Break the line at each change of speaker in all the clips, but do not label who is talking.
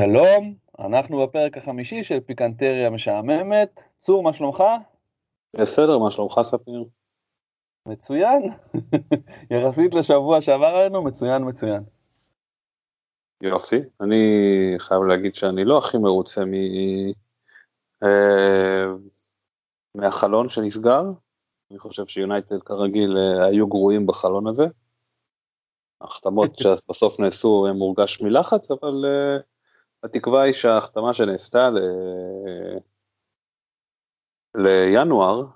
שלום, אנחנו בפרק החמישי של פיקנטריה משעממת. צור, מה שלומך?
בסדר, מה שלומך ספיר?
מצוין, יחסית לשבוע שעבר עלינו, מצוין מצוין.
יופי, אני חייב להגיד שאני לא הכי מרוצה מ... אה, מהחלון שנסגר, אני חושב שיונייטד כרגיל אה, היו גרועים בחלון הזה. ההחתמות שבסוף נעשו מורגש מלחץ, אבל אה, התקווה היא שההחתמה שנעשתה ל... לינואר,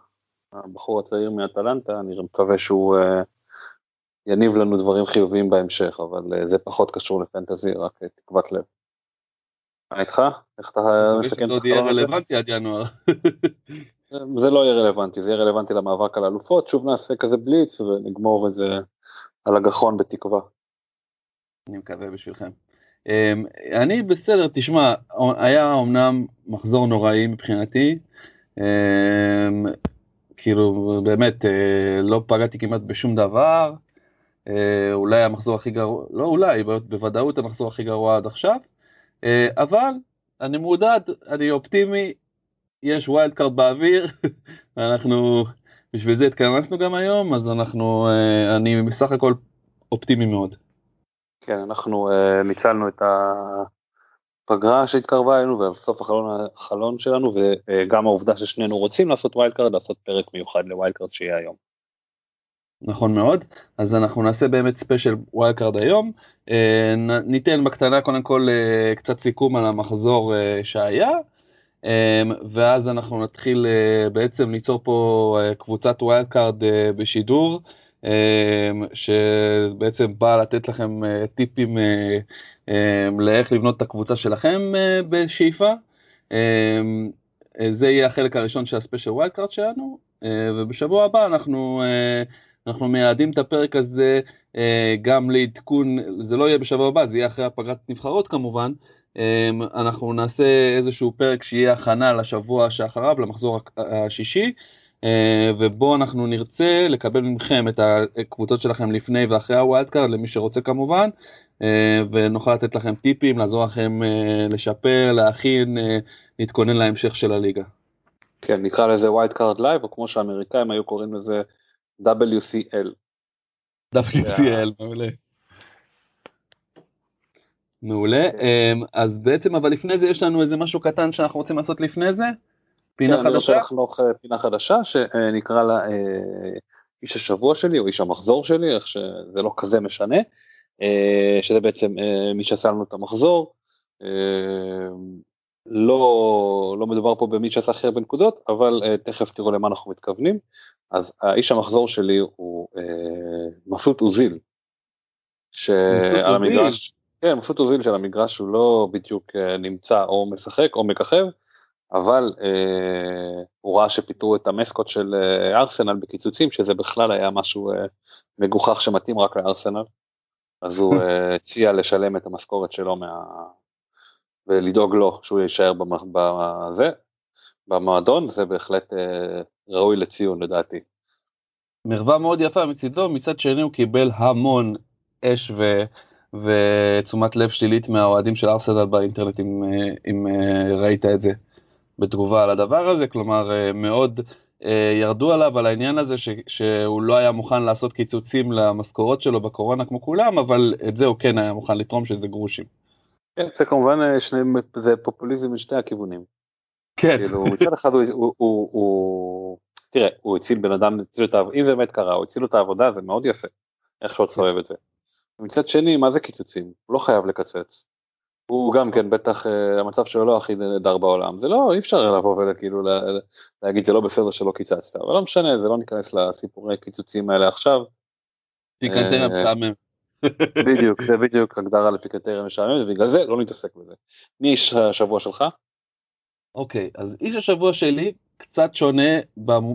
הבחור הצעיר מאטלנטה, אני מקווה שהוא uh, יניב לנו דברים חיוביים בהמשך, אבל uh, זה פחות קשור לפנטזי, רק uh, תקוות לב. מה איתך? איך אתה מסכם
את החלום הזה? רלוונטי עד ינואר.
זה לא יהיה רלוונטי, זה יהיה רלוונטי למאבק על אלופות, שוב נעשה כזה בליץ ונגמור את זה על הגחון בתקווה.
אני מקווה בשבילכם. אמ, אני בסדר, תשמע, היה אמנם מחזור נוראי מבחינתי, אמ, כאילו באמת אה, לא פגעתי כמעט בשום דבר, אה, אולי המחזור הכי גרוע, לא אולי, בוודאות המחזור הכי גרוע עד עכשיו, אה, אבל אני מעודד, אני אופטימי, יש wild card באוויר, אנחנו בשביל זה התכנסנו גם היום, אז אנחנו, אני בסך הכל אופטימי מאוד.
כן, אנחנו אה, ניצלנו את הפגרה שהתקרבה אלינו ובסוף החלון, החלון שלנו וגם העובדה ששנינו רוצים לעשות wild card, לעשות פרק מיוחד ל wild card שיהיה היום.
נכון מאוד, אז אנחנו נעשה באמת special wild card היום, אה, ניתן בקטנה קודם כל אה, קצת סיכום על המחזור אה, שהיה, ואז אנחנו נתחיל אה, בעצם ליצור פה אה, קבוצת wild card אה, בשידור. אמ, שבעצם בא לתת לכם אה, טיפים אה, אמ, לאיך לבנות את הקבוצה שלכם אה, בשאיפה. אמ, זה יהיה החלק הראשון של ה special wild card שלנו, ובשבוע הבא אנחנו, אנחנו מייעדים את הפרק הזה גם לעדכון, זה לא יהיה בשבוע הבא, זה יהיה אחרי הפגרת נבחרות כמובן, אנחנו נעשה איזשהו פרק שיהיה הכנה לשבוע שאחריו, למחזור השישי, ובו אנחנו נרצה לקבל מכם את הקבוצות שלכם לפני ואחרי ה wild card, למי שרוצה כמובן, אה, ונוכל לתת לכם טיפים, לעזור לכם אה, לשפר, להכין, להתכונן להמשך של הליגה.
כן, נקרא לזה wild card live, או כמו שהאמריקאים היו קוראים לזה WCL.
WCL, מעולה. מעולה, אז בעצם אבל לפני זה יש לנו איזה משהו קטן שאנחנו רוצים לעשות לפני זה?
פינה כן, חדשה? אני רוצה לחנוך אה, פינה חדשה שנקרא לה אה, איש השבוע שלי או איש המחזור שלי, איך שזה לא כזה משנה, אה, שזה בעצם מי שעשה לנו את המחזור. לא, לא מדובר פה במי שעשה הכי הרבה נקודות, אבל uh, תכף תראו למה אנחנו מתכוונים. אז האיש המחזור שלי הוא uh, מסות אוזיל, שעל המגרש, כן, מסות אוזיל של המגרש הוא לא בדיוק uh, נמצא או משחק או מככב, אבל אה, הוא ראה שפיטרו את המסקוט של אה, ארסנל בקיצוצים, שזה בכלל היה משהו אה, מגוחך שמתאים רק לארסנל, אז הוא אה, הציע לשלם את המשכורת שלו מה, ולדאוג לו שהוא יישאר בזה, במועדון, זה בהחלט ראוי לציון לדעתי.
מרווה מאוד יפה מצידו, מצד שני הוא קיבל המון אש ו... ותשומת לב שלילית מהאוהדים של ארסנל באינטרנט אם, אם ראית את זה בתגובה על הדבר הזה, כלומר מאוד ירדו עליו על העניין הזה ש, שהוא לא היה מוכן לעשות קיצוצים למשכורות שלו בקורונה כמו כולם, אבל את זה הוא כן היה מוכן לתרום שזה גרושים.
כן, זה כמובן שני, זה פופוליזם משתי הכיוונים.
כן.
כאילו מצד אחד הוא, הוא, הוא, הוא תראה, הוא הציל בן אדם, הציל את, אם זה באמת קרה, הוא הציל לו את העבודה, זה מאוד יפה, איך שהוא אוהב את זה. מצד שני, מה זה קיצוצים? הוא לא חייב לקצץ. הוא גם כן, בטח uh, המצב שלו לא הכי נהדר בעולם, זה לא, אי אפשר לבוא וכאילו לה, להגיד זה לא בסדר שלא קיצצת, אבל לא משנה, זה לא ניכנס לסיפורי קיצוצים האלה עכשיו.
פיקנטריה משעמם.
בדיוק, זה בדיוק הגדרה לפיקנטריה משעמם, ובגלל זה לא נתעסק בזה. מי איש השבוע שלך?
אוקיי, אז איש השבוע שלי קצת שונה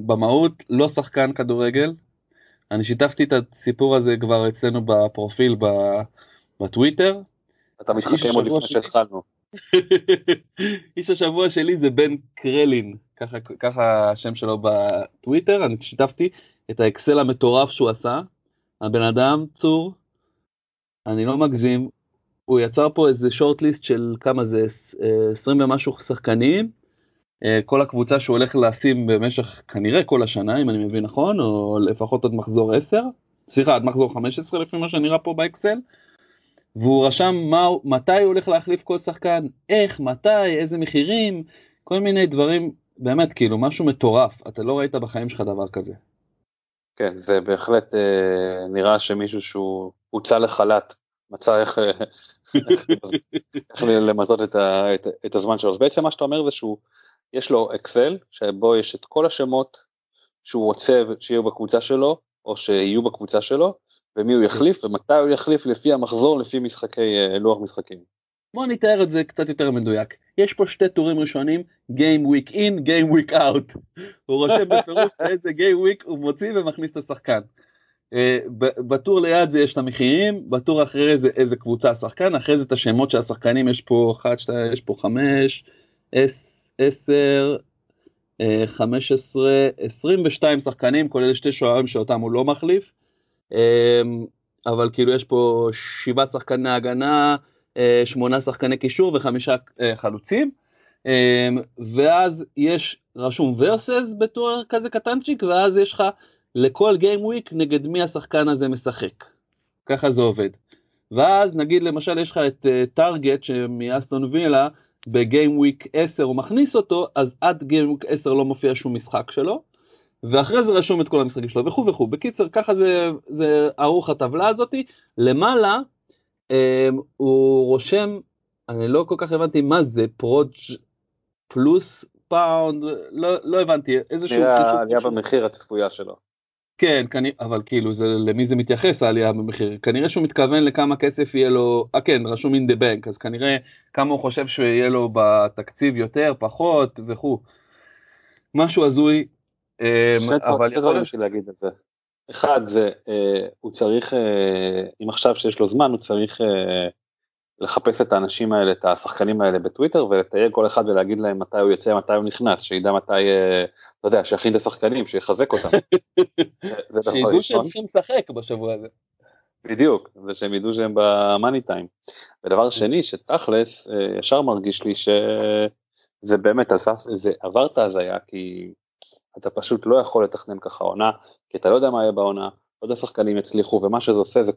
במהות, לא שחקן כדורגל. אני שיתפתי את הסיפור הזה כבר אצלנו בפרופיל בטוויטר.
אתה מתחכם עוד לפני שהתחלנו.
איש השבוע שלי זה בן קרלין, ככה, ככה השם שלו בטוויטר, אני שיתפתי את האקסל המטורף שהוא עשה. הבן אדם, צור, אני לא מגזים, הוא יצר פה איזה שורט ליסט של כמה זה, 20 ומשהו שחקנים, אה, כל הקבוצה שהוא הולך לשים במשך כנראה כל השנה, אם אני מבין נכון, או לפחות עד מחזור 10, סליחה, עד מחזור 15 לפי מה שנראה פה באקסל, והוא רשם מה, מתי הוא הולך להחליף כל שחקן, איך, מתי, איזה מחירים, כל מיני דברים, באמת, כאילו, משהו מטורף, אתה לא ראית בחיים שלך דבר כזה.
כן, זה בהחלט אה, נראה שמישהו שהוא הוצא לחל"ת, מצא איך, אה, איך למצות את, את, את הזמן שלו. אז בעצם מה שאתה אומר זה שהוא יש לו אקסל שבו יש את כל השמות שהוא רוצה שיהיו בקבוצה שלו או שיהיו בקבוצה שלו ומי הוא יחליף ומתי הוא יחליף לפי המחזור לפי משחקי אה, לוח משחקים.
בוא נתאר את זה קצת יותר מדויק. יש פה שתי טורים ראשונים, Game Week In, Game Week Out. הוא רושם בפירוש איזה Game Week הוא מוציא ומכניס את השחקן. Uh, בטור ליד זה יש את המחירים, בטור אחרי זה איזה קבוצה השחקן, אחרי זה את השמות של השחקנים, יש פה 1, 2, יש פה 5, 10, 10, 15, 22 שחקנים, כולל שתי שוערים שאותם הוא לא מחליף, אה, אבל כאילו יש פה שבעה שחקני הגנה, אה, שמונה שחקני קישור וחמישה אה, חלוצים, ואז יש רשום ורסס בתואר כזה קטנצ'יק, ואז יש לך לכל גיים וויק נגד מי השחקן הזה משחק. ככה זה עובד. ואז נגיד למשל יש לך את טארגט שמאסטון וילה, בגיים וויק 10 הוא מכניס אותו, אז עד גיים וויק 10 לא מופיע שום משחק שלו, ואחרי זה רשום את כל המשחקים שלו וכו' וכו'. בקיצר, ככה זה, זה ערוך הטבלה הזאתי. למעלה אה, הוא רושם, אני לא כל כך הבנתי מה זה, proj plus pound, לא, לא הבנתי, איזשהו...
עלייה במחיר הצפויה שלו.
כן, כנראה, אבל כאילו זה, למי זה מתייחס העלייה במחיר? כנראה שהוא מתכוון לכמה כסף יהיה לו, אה כן, רשום in the bank, אז כנראה כמה הוא חושב שיהיה לו בתקציב יותר, פחות וכו'. משהו הזוי,
אה, אבל יכול להיות... להגיד את זה. אחד זה, אה, הוא צריך, אה, אם עכשיו שיש לו זמן, הוא צריך לחפש את האנשים האלה, את השחקנים האלה בטוויטר ולתייג כל אחד ולהגיד להם מתי הוא יוצא, מתי הוא נכנס, שידע מתי, אתה יודע, שיכין את השחקנים, שיחזק אותם.
שידעו שהם צריכים לשחק בשבוע הזה.
בדיוק, ושהם ידעו שהם במאני טיים. ודבר שני, שתכלס, ישר מרגיש לי שזה באמת על סף, זה עבר את ההזיה, כי אתה פשוט לא יכול לתכנן ככה עונה, כי אתה לא יודע מה יהיה בעונה, עוד השחקנים יצליחו ומה שזה עושה זה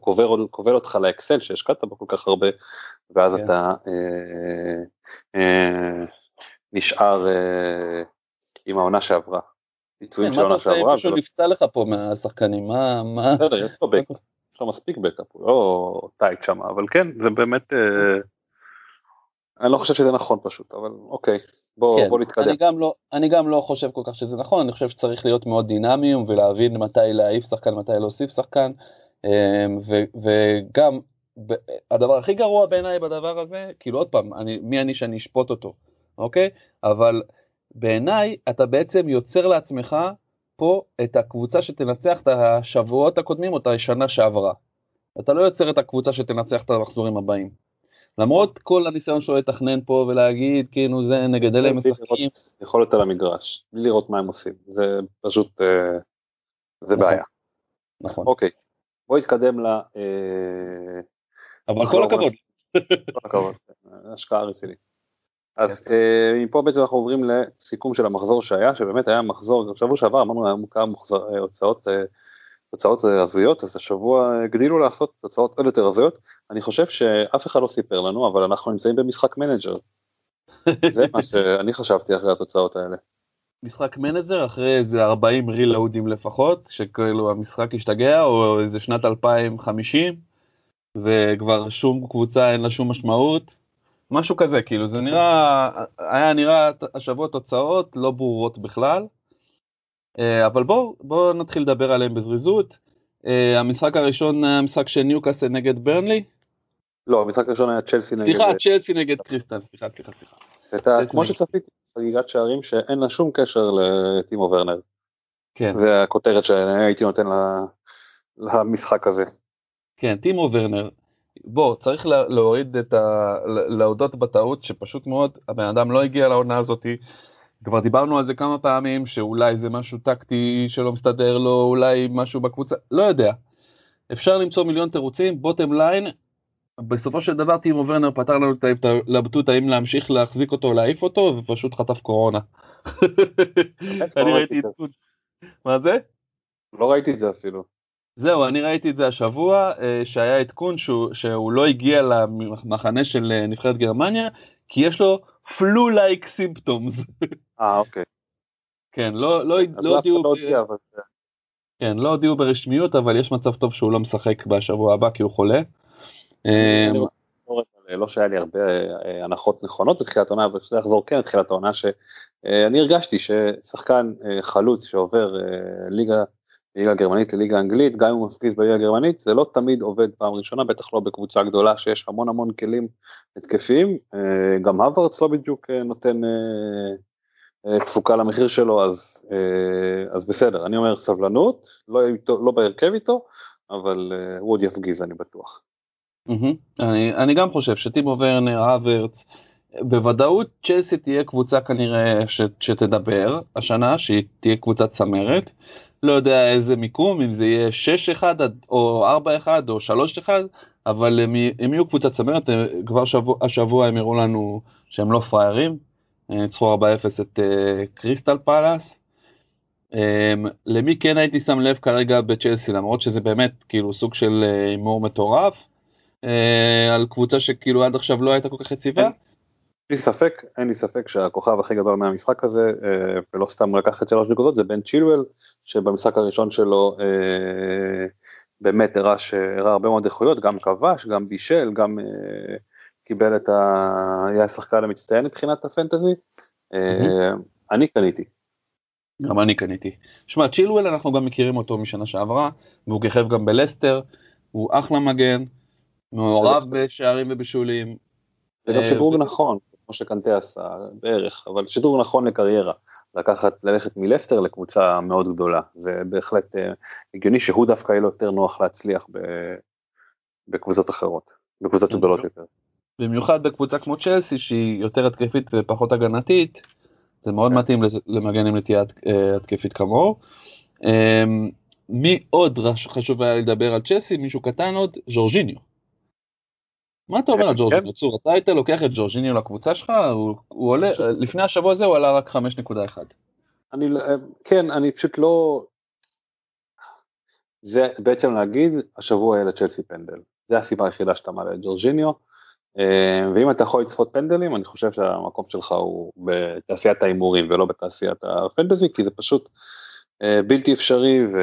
קובר אותך לאקסל שהשקעת בו כל כך הרבה ואז כן. אתה אה, אה, נשאר אה, עם העונה שעברה.
פיצויים כן, של העונה שעברה. מה אתה עושה אם נפצע לך פה מהשחקנים מה מה.
בסדר יש לו backup, יש לו מספיק backup, הוא לא tight שם אבל כן זה באמת אה, אני לא חושב שזה נכון פשוט אבל אוקיי. בוא, כן, בוא נתקדם.
אני גם, לא, אני גם לא חושב כל כך שזה נכון, אני חושב שצריך להיות מאוד דינמיים ולהבין מתי להעיף שחקן, מתי להוסיף שחקן, אמ, ו, וגם הדבר הכי גרוע בעיניי בדבר הזה, כאילו עוד פעם, אני, מי אני שאני אשפוט אותו, אוקיי? אבל בעיניי אתה בעצם יוצר לעצמך פה את הקבוצה שתנצח את השבועות הקודמים או את השנה שעברה. אתה לא יוצר את הקבוצה שתנצח את המחזורים הבאים. למרות כל הניסיון שלו לתכנן פה ולהגיד כאילו זה נגד אלה משחקים.
יכול להיות על המגרש, בלי לראות מה הם עושים, זה פשוט, אה, זה בעיה.
נכון.
אוקיי, בוא נתקדם ל...
אבל כל הכבוד.
כל הכבוד, השקעה רצינית. אז מפה בעצם אנחנו עוברים לסיכום של המחזור שהיה, שבאמת היה מחזור, שבוע שעבר אמרנו היה כמה הוצאות תוצאות הזויות, אז השבוע הגדילו לעשות תוצאות עוד יותר הזויות. אני חושב שאף אחד לא סיפר לנו, אבל אנחנו נמצאים במשחק manager. זה מה שאני חשבתי אחרי התוצאות האלה.
משחק manager אחרי איזה 40 רילאודים לפחות, שכאילו המשחק השתגע, או איזה שנת 2050, וכבר שום קבוצה אין לה שום משמעות. משהו כזה, כאילו זה נראה, היה נראה השבוע תוצאות לא ברורות בכלל. אה, אבל בואו בוא נתחיל לדבר עליהם בזריזות. אה, המשחק הראשון היה משחק של ניוקאסל נגד ברנלי.
לא, המשחק הראשון היה צ'לסי
נגד... סליחה, צ'לסי נגד קריסטל, סליחה, סליחה, סליחה.
הייתה, כמו שצפיתי, חגיגת שערים שאין לה שום קשר לטימו ורנר. כן. זה הכותרת שהייתי נותן למשחק הזה.
כן, טימו ורנר. בוא, צריך להוריד את ה... להודות בטעות שפשוט מאוד הבן אדם לא הגיע לעונה הזאתי. כבר דיברנו על זה כמה פעמים, שאולי זה משהו טקטי שלא מסתדר לו, אולי משהו בקבוצה, לא יודע. אפשר למצוא מיליון תירוצים, בוטם ליין, בסופו של דבר טימו ורנר פתר לנו את ההתלבטות האם להמשיך להחזיק אותו או להעיף אותו, ופשוט חטף קורונה. אני לא ראיתי את זה. מה זה?
לא ראיתי את זה אפילו.
זהו, אני ראיתי את זה השבוע, אה, שהיה עדכון שהוא, שהוא לא הגיע למחנה של אה, נבחרת גרמניה, כי יש לו flu-like symptoms.
אה, אוקיי.
כן, לא, לא, לא הודיעו... לא כן, לא הודיעו ברשמיות, אבל יש מצב טוב שהוא לא משחק בשבוע הבא כי הוא חולה.
אמ, לא שהיה לי הרבה אה, הנחות נכונות בתחילת העונה, אבל כשזה יחזור כן לתחילת העונה, שאני הרגשתי ששחקן אה, חלוץ שעובר אה, ליגה ליגה גרמנית לליגה אנגלית, גם אם הוא מפגיז בליגה הגרמנית, זה לא תמיד עובד פעם ראשונה, בטח לא בקבוצה גדולה שיש המון המון כלים התקפיים, אה, גם הווארדס לא בדיוק אה, נותן אה, תפוקה למחיר שלו, אז, אז בסדר, אני אומר סבלנות, לא, לא בהרכב איתו, אבל הוא עוד יפגיז אני בטוח.
אני, אני גם חושב שטימו ורנר, הוורץ, בוודאות צ'לסי תהיה קבוצה כנראה ש, שתדבר השנה, שהיא תהיה קבוצת צמרת. לא יודע איזה מיקום, אם זה יהיה 6-1 או 4-1 או 3-1, אבל הם, הם יהיו קבוצה צמרת, כבר שבוע, השבוע הם יראו לנו שהם לא פראיירים, ניצחו 4-0 את uh, קריסטל פאלאס. Um, למי כן הייתי שם לב כרגע בצ'לסי, למרות שזה באמת כאילו סוג של אה, הימור uh, מטורף, uh, על קבוצה שכאילו עד עכשיו לא הייתה כל כך יציבה.
לי ספק, אין לי ספק שהכוכב הכי גדול מהמשחק הזה, אה, ולא סתם לקח את שלוש נקודות, זה בן צ'ילואל, שבמשחק הראשון שלו אה, באמת הראה הרבה מאוד איכויות, גם כבש, גם בישל, גם אה, קיבל את ה... היה השחקן המצטיין מבחינת הפנטזי. אני קניתי.
גם אני קניתי. שמע, צ'ילואל אנחנו גם מכירים אותו משנה שעברה, והוא כיכב גם בלסטר, הוא אחלה מגן, מעורב בשערים ובישולים.
זה גם שדרוג נכון, כמו שקנטה עשה בערך, אבל שידור נכון לקריירה, לקחת, ללכת מלסטר לקבוצה מאוד גדולה, זה בהחלט אה, הגיוני שהוא דווקא יהיה לו יותר נוח להצליח ב, בקבוצות אחרות, בקבוצות גדולות יותר.
במיוחד בקבוצה כמו צ'לסי שהיא יותר התקפית ופחות הגנתית, זה מאוד כן. מתאים למגן עם נטייה התקפית כמוהו. אמ, מי עוד חשוב היה לדבר על צ'לסי, מישהו קטן עוד, ז'ורג'יניו. מה אתה אומר על כן, ג'ורג'יניו? כן. צור, אתה היית לוקח את ג'ורג'יניו לקבוצה שלך? הוא עולה, לפני השבוע הזה הוא עלה רק 5.1.
אני, כן, אני פשוט לא... זה בעצם להגיד, השבוע יהיה לצ'לסי פנדל. זה הסיבה היחידה שאתה מעלה את ג'ורג'יניו. אה, ואם אתה יכול לצפות פנדלים, אני חושב שהמקום שלך הוא בתעשיית ההימורים ולא בתעשיית הפנטזי, כי זה פשוט אה, בלתי אפשרי, ו...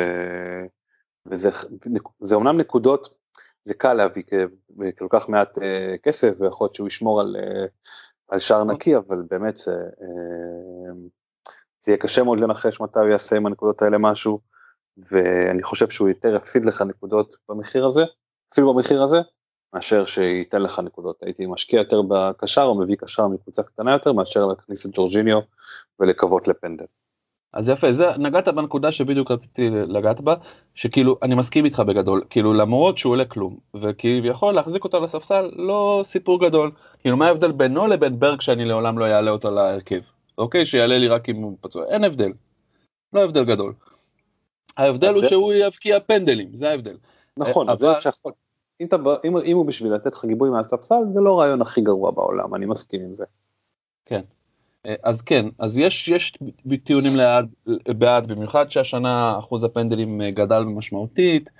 וזה אומנם נקודות זה קל להביא כל כך מעט uh, כסף ויכול להיות שהוא ישמור על, uh, על שער נקי אבל באמת זה, uh, זה יהיה קשה מאוד לנחש מתי הוא יעשה עם הנקודות האלה משהו ואני חושב שהוא יותר יפסיד לך נקודות במחיר הזה אפילו במחיר הזה מאשר שייתן לך נקודות הייתי משקיע יותר בקשר או מביא קשר מקבוצה קטנה יותר מאשר להכניס את ג'ורג'יניו ולקוות לפנדל.
אז יפה, זה, נגעת בנקודה שבדיוק רציתי לגעת בה, שכאילו, אני מסכים איתך בגדול, כאילו למרות שהוא עולה כלום, וכביכול להחזיק אותו על הספסל לא סיפור גדול, כאילו מה ההבדל בינו לבין ברג שאני לעולם לא אעלה אותו להרכב, אוקיי? שיעלה לי רק אם הוא פצוע, אין הבדל, לא הבדל גדול. ההבדל הוא שהוא יבקיע פנדלים, זה ההבדל.
נכון, אבל... אם, אתה, אם, אם הוא בשביל לתת לך גיבוי מהספסל, זה לא הרעיון הכי גרוע בעולם, אני מסכים עם זה.
כן. אה, אז כן, אז יש, יש טיעונים לעד, בעד, במיוחד שהשנה אחוז הפנדלים אה, גדל משמעותית,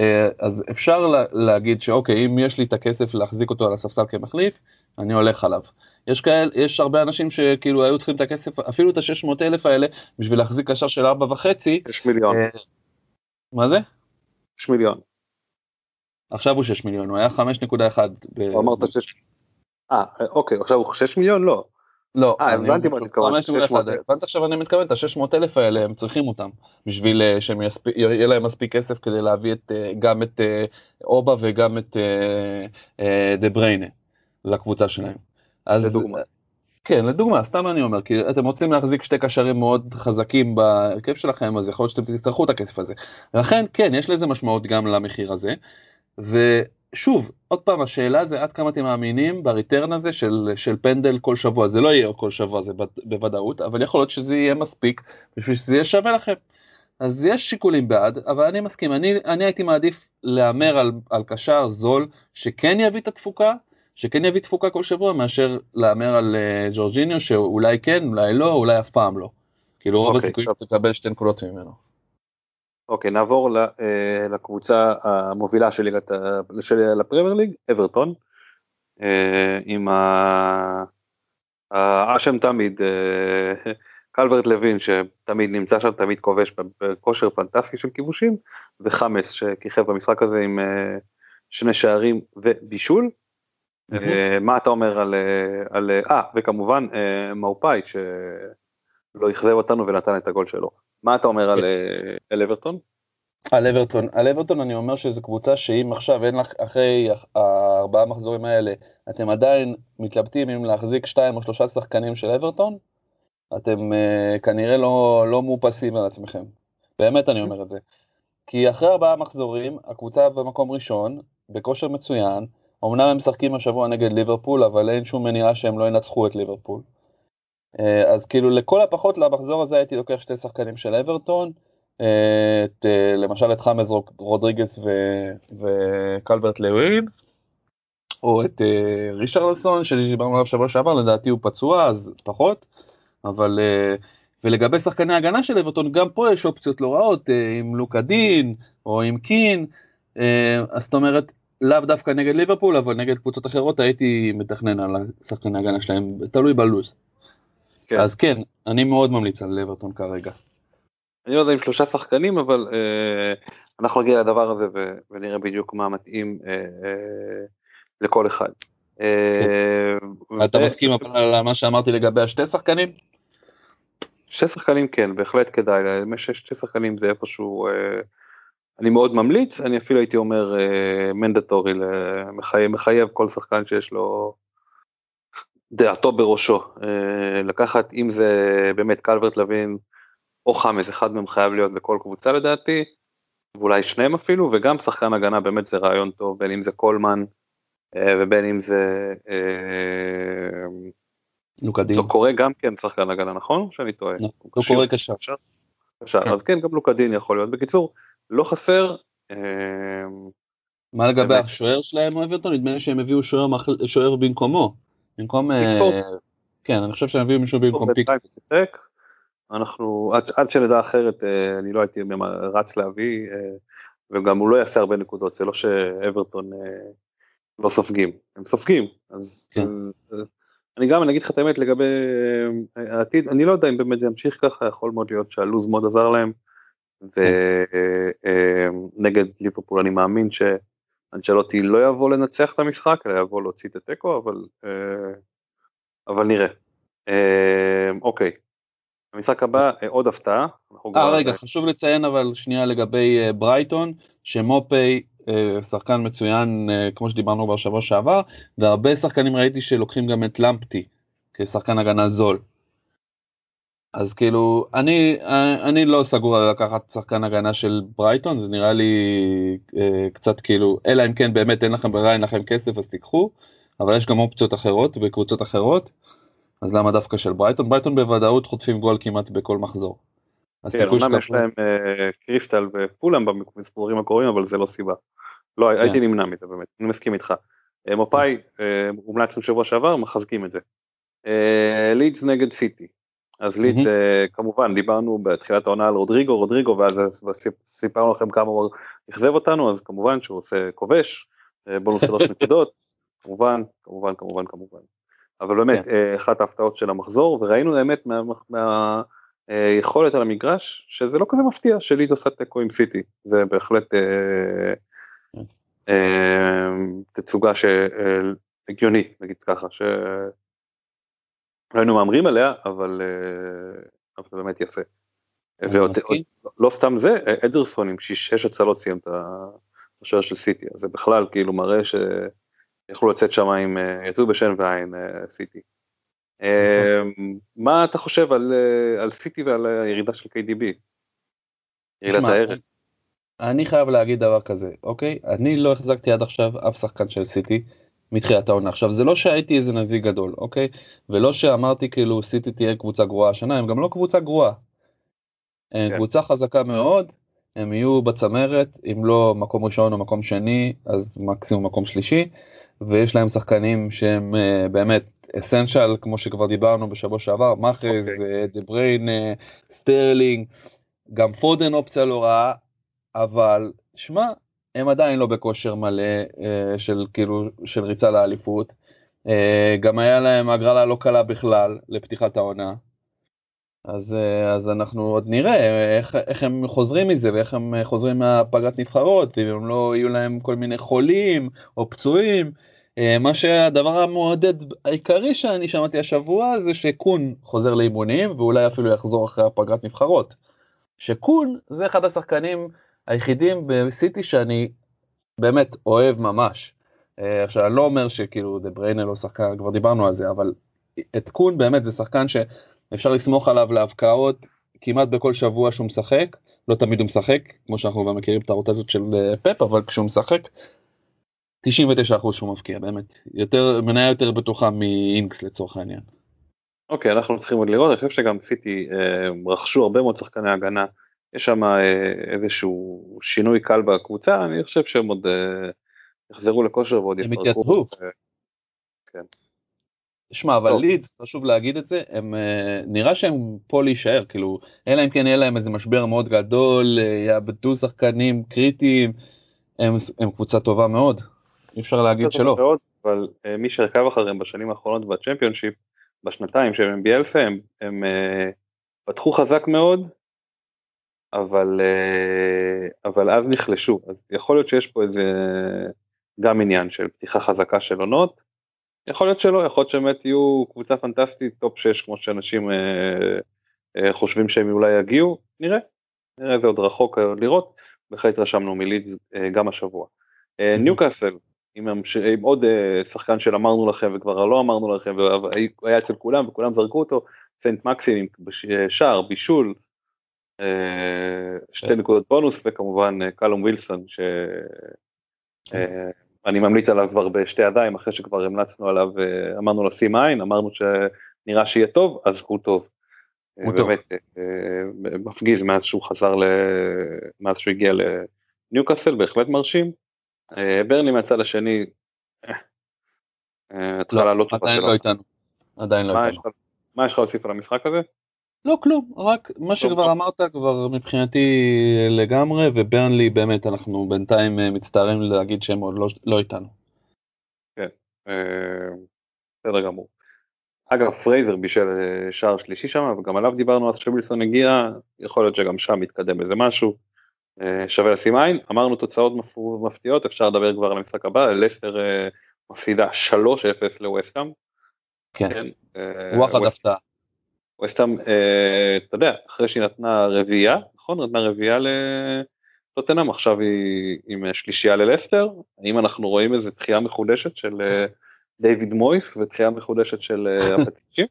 אה, אז אפשר לה, להגיד שאוקיי, אם יש לי את הכסף להחזיק אותו על הספסל כמחליף, אני הולך עליו. יש כאלה, יש הרבה אנשים שכאילו היו צריכים את הכסף, אפילו את ה-600 אלף האלה, בשביל להחזיק קשר של 4.5.
יש מיליון.
מה זה?
6 מיליון.
עכשיו הוא 6 מיליון, הוא היה 5.1.
ב... אמרת 6... אה, אוקיי, עכשיו הוא 6 מיליון? לא.
לא,
אה, הבנתי מה אתה מתכוון.
הבנת עכשיו אני מתכוון, את ה-600 אלף האלה הם צריכים אותם, בשביל אה, שיהיה להם מספיק כסף כדי להביא את, אה, גם את אה, אובה וגם את דה בריינה לקבוצה שלהם. אז,
לדוגמה.
כן, לדוגמה, סתם אני אומר, כי אתם רוצים להחזיק שתי קשרים מאוד חזקים בהרכב שלכם, אז יכול להיות שאתם תצטרכו את הכסף הזה. ולכן, כן, יש לזה משמעות גם למחיר הזה. ושוב, עוד פעם, השאלה זה עד כמה אתם מאמינים בריטרן הזה של, של פנדל כל שבוע. זה לא יהיה כל שבוע, זה בוודאות, אבל יכול להיות שזה יהיה מספיק בשביל שזה יהיה שווה לכם. אז יש שיקולים בעד, אבל אני מסכים, אני, אני הייתי מעדיף להמר על, על קשר זול שכן יביא את התפוקה, שכן יביא תפוקה כל שבוע, מאשר להמר על uh, ג'ורג'יניו שאולי כן, אולי לא, אולי אף פעם לא. כאילו רוב אוקיי, הסיכויים שתקבל שתי נקודות ממנו.
אוקיי, נעבור אה, לקבוצה המובילה של ליגת, של הפרמייר ליג, אברטון, אה, עם האשם תמיד, אה, קלברט לוין שתמיד נמצא שם, תמיד כובש בכושר פנטסטי של כיבושים, וחמאס שכיכב במשחק הזה עם שני שערים ובישול. מה אתה אומר על, אה, וכמובן מאופאי שלא אכזב אותנו ונתן את הגול שלו. מה אתה אומר על, כן. על אברטון?
על אברטון, על אברטון אני אומר שזו קבוצה שאם עכשיו אין לך, אחרי הארבעה מחזורים האלה, אתם עדיין מתלבטים אם להחזיק שתיים או שלושה שחקנים של אברטון, אתם uh, כנראה לא, לא מאופסים על עצמכם. באמת אני אומר את זה. כי אחרי ארבעה מחזורים, הקבוצה במקום ראשון, בכושר מצוין, אמנם הם משחקים השבוע נגד ליברפול, אבל אין שום מניעה שהם לא ינצחו את ליברפול. אה, אז כאילו לכל הפחות למחזור הזה הייתי לוקח שתי שחקנים של אברטון, אה, את, אה, למשל את חמז רודריגס וקלברט לווין, או את רישרלסון שדיברנו עליו שבוע שעבר, לדעתי הוא פצוע אז פחות, אבל ולגבי שחקני הגנה של אברטון גם פה יש אופציות לא רעות עם לוקה דין או עם קין, אז זאת אומרת לאו דווקא נגד ליברפול אבל נגד קבוצות אחרות הייתי מתכנן על שחקני הגנה שלהם, תלוי בלוז. כן. אז כן, אני מאוד ממליץ על לברטון כרגע.
אני לא יודע אם שלושה שחקנים, אבל אה, אנחנו נגיע לדבר הזה ו, ונראה בדיוק מה מתאים אה, אה, לכל אחד.
אה, כן. אתה ו... מסכים על מה שאמרתי לגבי השתי שחקנים?
שתי שחקנים כן, בהחלט כדאי, שתי שחקנים זה איפשהו, אה, אני מאוד ממליץ, אני אפילו הייתי אומר אה, מנדטורי, מחייב, מחייב כל שחקן שיש לו דעתו בראשו. אה, לקחת, אם זה באמת קלברט לוין או חמאס, אחד מהם חייב להיות בכל קבוצה לדעתי, ואולי שניהם אפילו, וגם שחקן הגנה באמת זה רעיון טוב, בין אם זה קולמן אה, ובין אם זה...
לוקדין.
לא קורה גם כן שחקן הגנה, נכון? שאני טועה.
לא, לא קורה קשר.
קשר, כן. אז כן, גם לוקדין יכול להיות. בקיצור, לא חסר.
מה לגבי השוער שלהם אברטון? נדמה לי שהם הביאו שוער במקומו. במקום, אה, כן, אני חושב שהם הביאו מישהו במקום פיק.
אנחנו, עד, עד שנדע אחרת, אה, אני לא הייתי רץ להביא, אה, וגם הוא לא יעשה הרבה נקודות, זה לא שאברטון לא סופגים, הם סופגים, אז כן. אני גם, אני אגיד לך את האמת לגבי העתיד, אני לא יודע אם באמת זה ימשיך ככה, יכול מאוד להיות שהלו"ז מאוד עזר להם, ונגד ליברפול אני מאמין ש... אנצ'לוטי לא יבוא לנצח את המשחק, אלא יבוא להוציא את התיקו, אבל, אה, אבל נראה. אה, אוקיי, המשחק הבא, אה, עוד הפתעה.
אה רגע, חשוב לציין אבל שנייה לגבי ברייטון, שמופי שחקן מצוין כמו שדיברנו בשבוע שעבר, והרבה שחקנים ראיתי שלוקחים גם את למפטי כשחקן הגנה זול. אז כאילו, אני, אני לא סגור על לקחת שחקן הגנה של ברייטון, זה נראה לי אה, קצת כאילו, אלא אם כן באמת אין לכם ברירה, אין לכם כסף, אז תיקחו, אבל יש גם אופציות אחרות בקבוצות אחרות, אז למה דווקא של ברייטון? ברייטון בוודאות חוטפים גול כמעט בכל מחזור.
כן, אומנם יש להם אה, קריסטל ופולאם במספורים הקרובים, אבל זה לא סיבה. לא, כן. הייתי נמנע מזה באמת, אני מסכים איתך. אה, מפאי, אה, הומלצנו שבוע שעבר, מחזקים את זה. לידס נגד סיטי. אז לידס, כמובן, דיברנו בתחילת העונה על רודריגו, רודריגו, ואז סיפרנו לכם כמה הוא אכזב אותנו, אז כמובן שהוא עושה כובש, בונוס שלוש נקודות, כמובן, כמובן, כמובן, כמובן. אבל באמת, כן. אחת ההפתעות של המחזור, וראינו באמת מה... מה אה, על המגרש שזה לא כזה מפתיע שלידס עושה תיקו עם סיטי זה בהחלט אה, אה, תצוגה שהגיונית נגיד ככה שלא היינו מהמרים עליה אבל אבל זה באמת יפה. ועוד, לא סתם זה אדרסון עם שש הצלות סיים את השוער של סיטי אז זה בכלל כאילו מראה שיכולו לצאת שם עם יצאו בשן ועין סיטי. אמ, מה אתה חושב על, אה, על סיטי ועל הירידה של KDB? ירידת הערב.
אני חייב להגיד דבר כזה, אוקיי? אני לא החזקתי עד עכשיו אף שחקן של סיטי מתחילת העונה. עכשיו זה לא שהייתי איזה נביא גדול, אוקיי? ולא שאמרתי כאילו סיטי תהיה קבוצה גרועה השנה, הם גם לא קבוצה גרועה. הם כן. קבוצה חזקה מאוד, הם יהיו בצמרת, אם לא מקום ראשון או מקום שני, אז מקסימום מקום שלישי, ויש להם שחקנים שהם uh, באמת אסנשל כמו שכבר דיברנו בשבוע שעבר, מאחז, אוקיי. דה בריין, סטרלינג, גם פודן אופציה לא רעה, אבל שמע, הם עדיין לא בכושר מלא uh, של כאילו של ריצה לאליפות. Uh, גם היה להם הגרלה לא קלה בכלל לפתיחת העונה. אז, uh, אז אנחנו עוד נראה איך, איך הם חוזרים מזה ואיך הם חוזרים מהפגרת נבחרות, אם הם לא יהיו להם כל מיני חולים או פצועים. אה, מה שהדבר המעודד העיקרי שאני שמעתי השבוע זה שקון חוזר לאימונים ואולי אפילו יחזור אחרי הפגרת נבחרות. שקון זה אחד השחקנים היחידים בסיטי שאני באמת אוהב ממש. אה, עכשיו אני לא אומר שכאילו דה בריינר לא שחקן כבר דיברנו על זה אבל את קון באמת זה שחקן שאפשר לסמוך עליו להבקעות כמעט בכל שבוע שהוא משחק לא תמיד הוא משחק כמו שאנחנו כבר מכירים את הרוטציות של אה, פפ אבל כשהוא משחק 99% שהוא מבקיע באמת יותר מניה יותר בטוחה מאינקס לצורך העניין.
אוקיי okay, אנחנו צריכים עוד לראות אני חושב שגם סיטי אה, רכשו הרבה מאוד שחקני הגנה יש שם אה, איזשהו שינוי קל בקבוצה אני חושב שהם עוד אה, יחזרו לכושר ועוד
יפרקו. הם יתייצבו. אה, כן. שמע אבל לידס חשוב להגיד את זה הם אה, נראה שהם פה להישאר כאילו אלא אם כן יהיה להם איזה משבר מאוד גדול יאבדו שחקנים קריטיים הם, הם קבוצה טובה מאוד אי אפשר להגיד שלא. מאוד,
אבל מי שעקב אחריהם בשנים האחרונות בצ'מפיונשיפ, בשנתיים של ביאלסה, הם, הם פתחו חזק מאוד, אבל, uh, אבל אז נחלשו, אז יכול להיות שיש פה איזה גם עניין של פתיחה חזקה של עונות, יכול להיות שלא, יכול להיות שבאמת יהיו קבוצה פנטסטית, top 6 כמו שאנשים uh, uh, חושבים שהם אולי יגיעו, נראה, נראה זה עוד רחוק לראות, בהחלט רשמנו מלידס uh, גם השבוע. ניוקאסל, uh, עם, עם עוד uh, שחקן של אמרנו לכם וכבר לא אמרנו לכם והיה אצל כולם וכולם זרקו אותו, סנט מקסים עם שער, בישול, שתי כן. נקודות בונוס וכמובן uh, קלום ווילסון שאני uh, ממליץ עליו כבר בשתי ידיים אחרי שכבר המלצנו עליו, אמרנו לו שים עין, אמרנו שנראה שיהיה טוב, אז הוא טוב. הוא באמת מפגיז מאז שהוא חזר, מאז שהוא הגיע לניוקאסל, בהחלט מרשים. אה, ברני מהצד השני, אה,
אה, התחלה לא טובה שלו. עדיין לא. עדיין לא איתנו.
מה יש לך להוסיף על המשחק הזה?
לא כלום, רק מה שכבר אמרת כבר מבחינתי לגמרי, וברנלי באמת אנחנו בינתיים מצטערים להגיד שהם עוד לא, לא איתנו.
כן, בסדר גמור. אגב פרייזר בישל שער שלישי שם, וגם עליו דיברנו אז שווילסון הגיע, יכול להיות שגם שם מתקדם איזה משהו. אה, שווה לשים עין, אמרנו תוצאות מפתיעות, אפשר לדבר כבר על המשחק הבא, לסטר אה, מפסידה 3-0 לווסטאם.
כן, כן אה, וואחד הפתעה.
ווסטאם, אתה יודע, אחרי שהיא נתנה רביעייה, נכון? נתנה רביעייה לטוטנאם, עכשיו היא עם שלישייה ללסטר, האם אנחנו רואים איזה תחייה מחודשת של דיוויד מויס ותחייה מחודשת של הפטישים?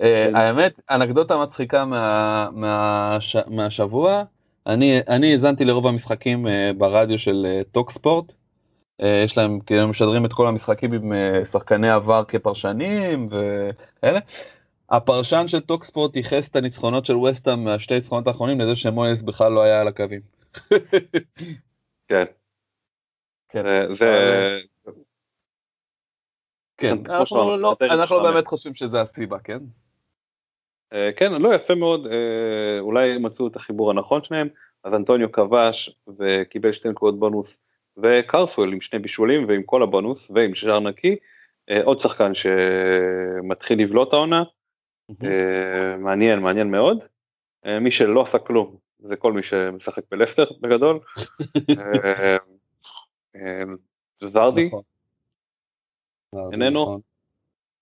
אה, האמת, אנקדוטה מצחיקה מהשבוע, אני האזנתי לרוב המשחקים אה, ברדיו של talkSPORT. יש להם, הם משדרים את כל המשחקים עם שחקני עבר כפרשנים וכאלה. הפרשן של talkSPORT ייחס את הניצחונות של וסטאם מהשתי ניצחונות האחרונים לזה שמויס בכלל לא היה על הקווים.
כן. כן. זה...
כן, אנחנו לא, באמת חושבים שזה הסיבה, כן?
אה, כן, לא, יפה מאוד, אה, אולי מצאו את החיבור הנכון שלהם, אז אנטוניו כבש וקיבל שתי נקודות בונוס, וקרסואל עם שני בישולים ועם כל הבונוס ועם שער נקי, אה, עוד שחקן שמתחיל לבלוט העונה, מעניין, מעניין מאוד. מי שלא עשה כלום זה כל מי שמשחק בלסטר בגדול. ורדי, נכון. איננו, נכון.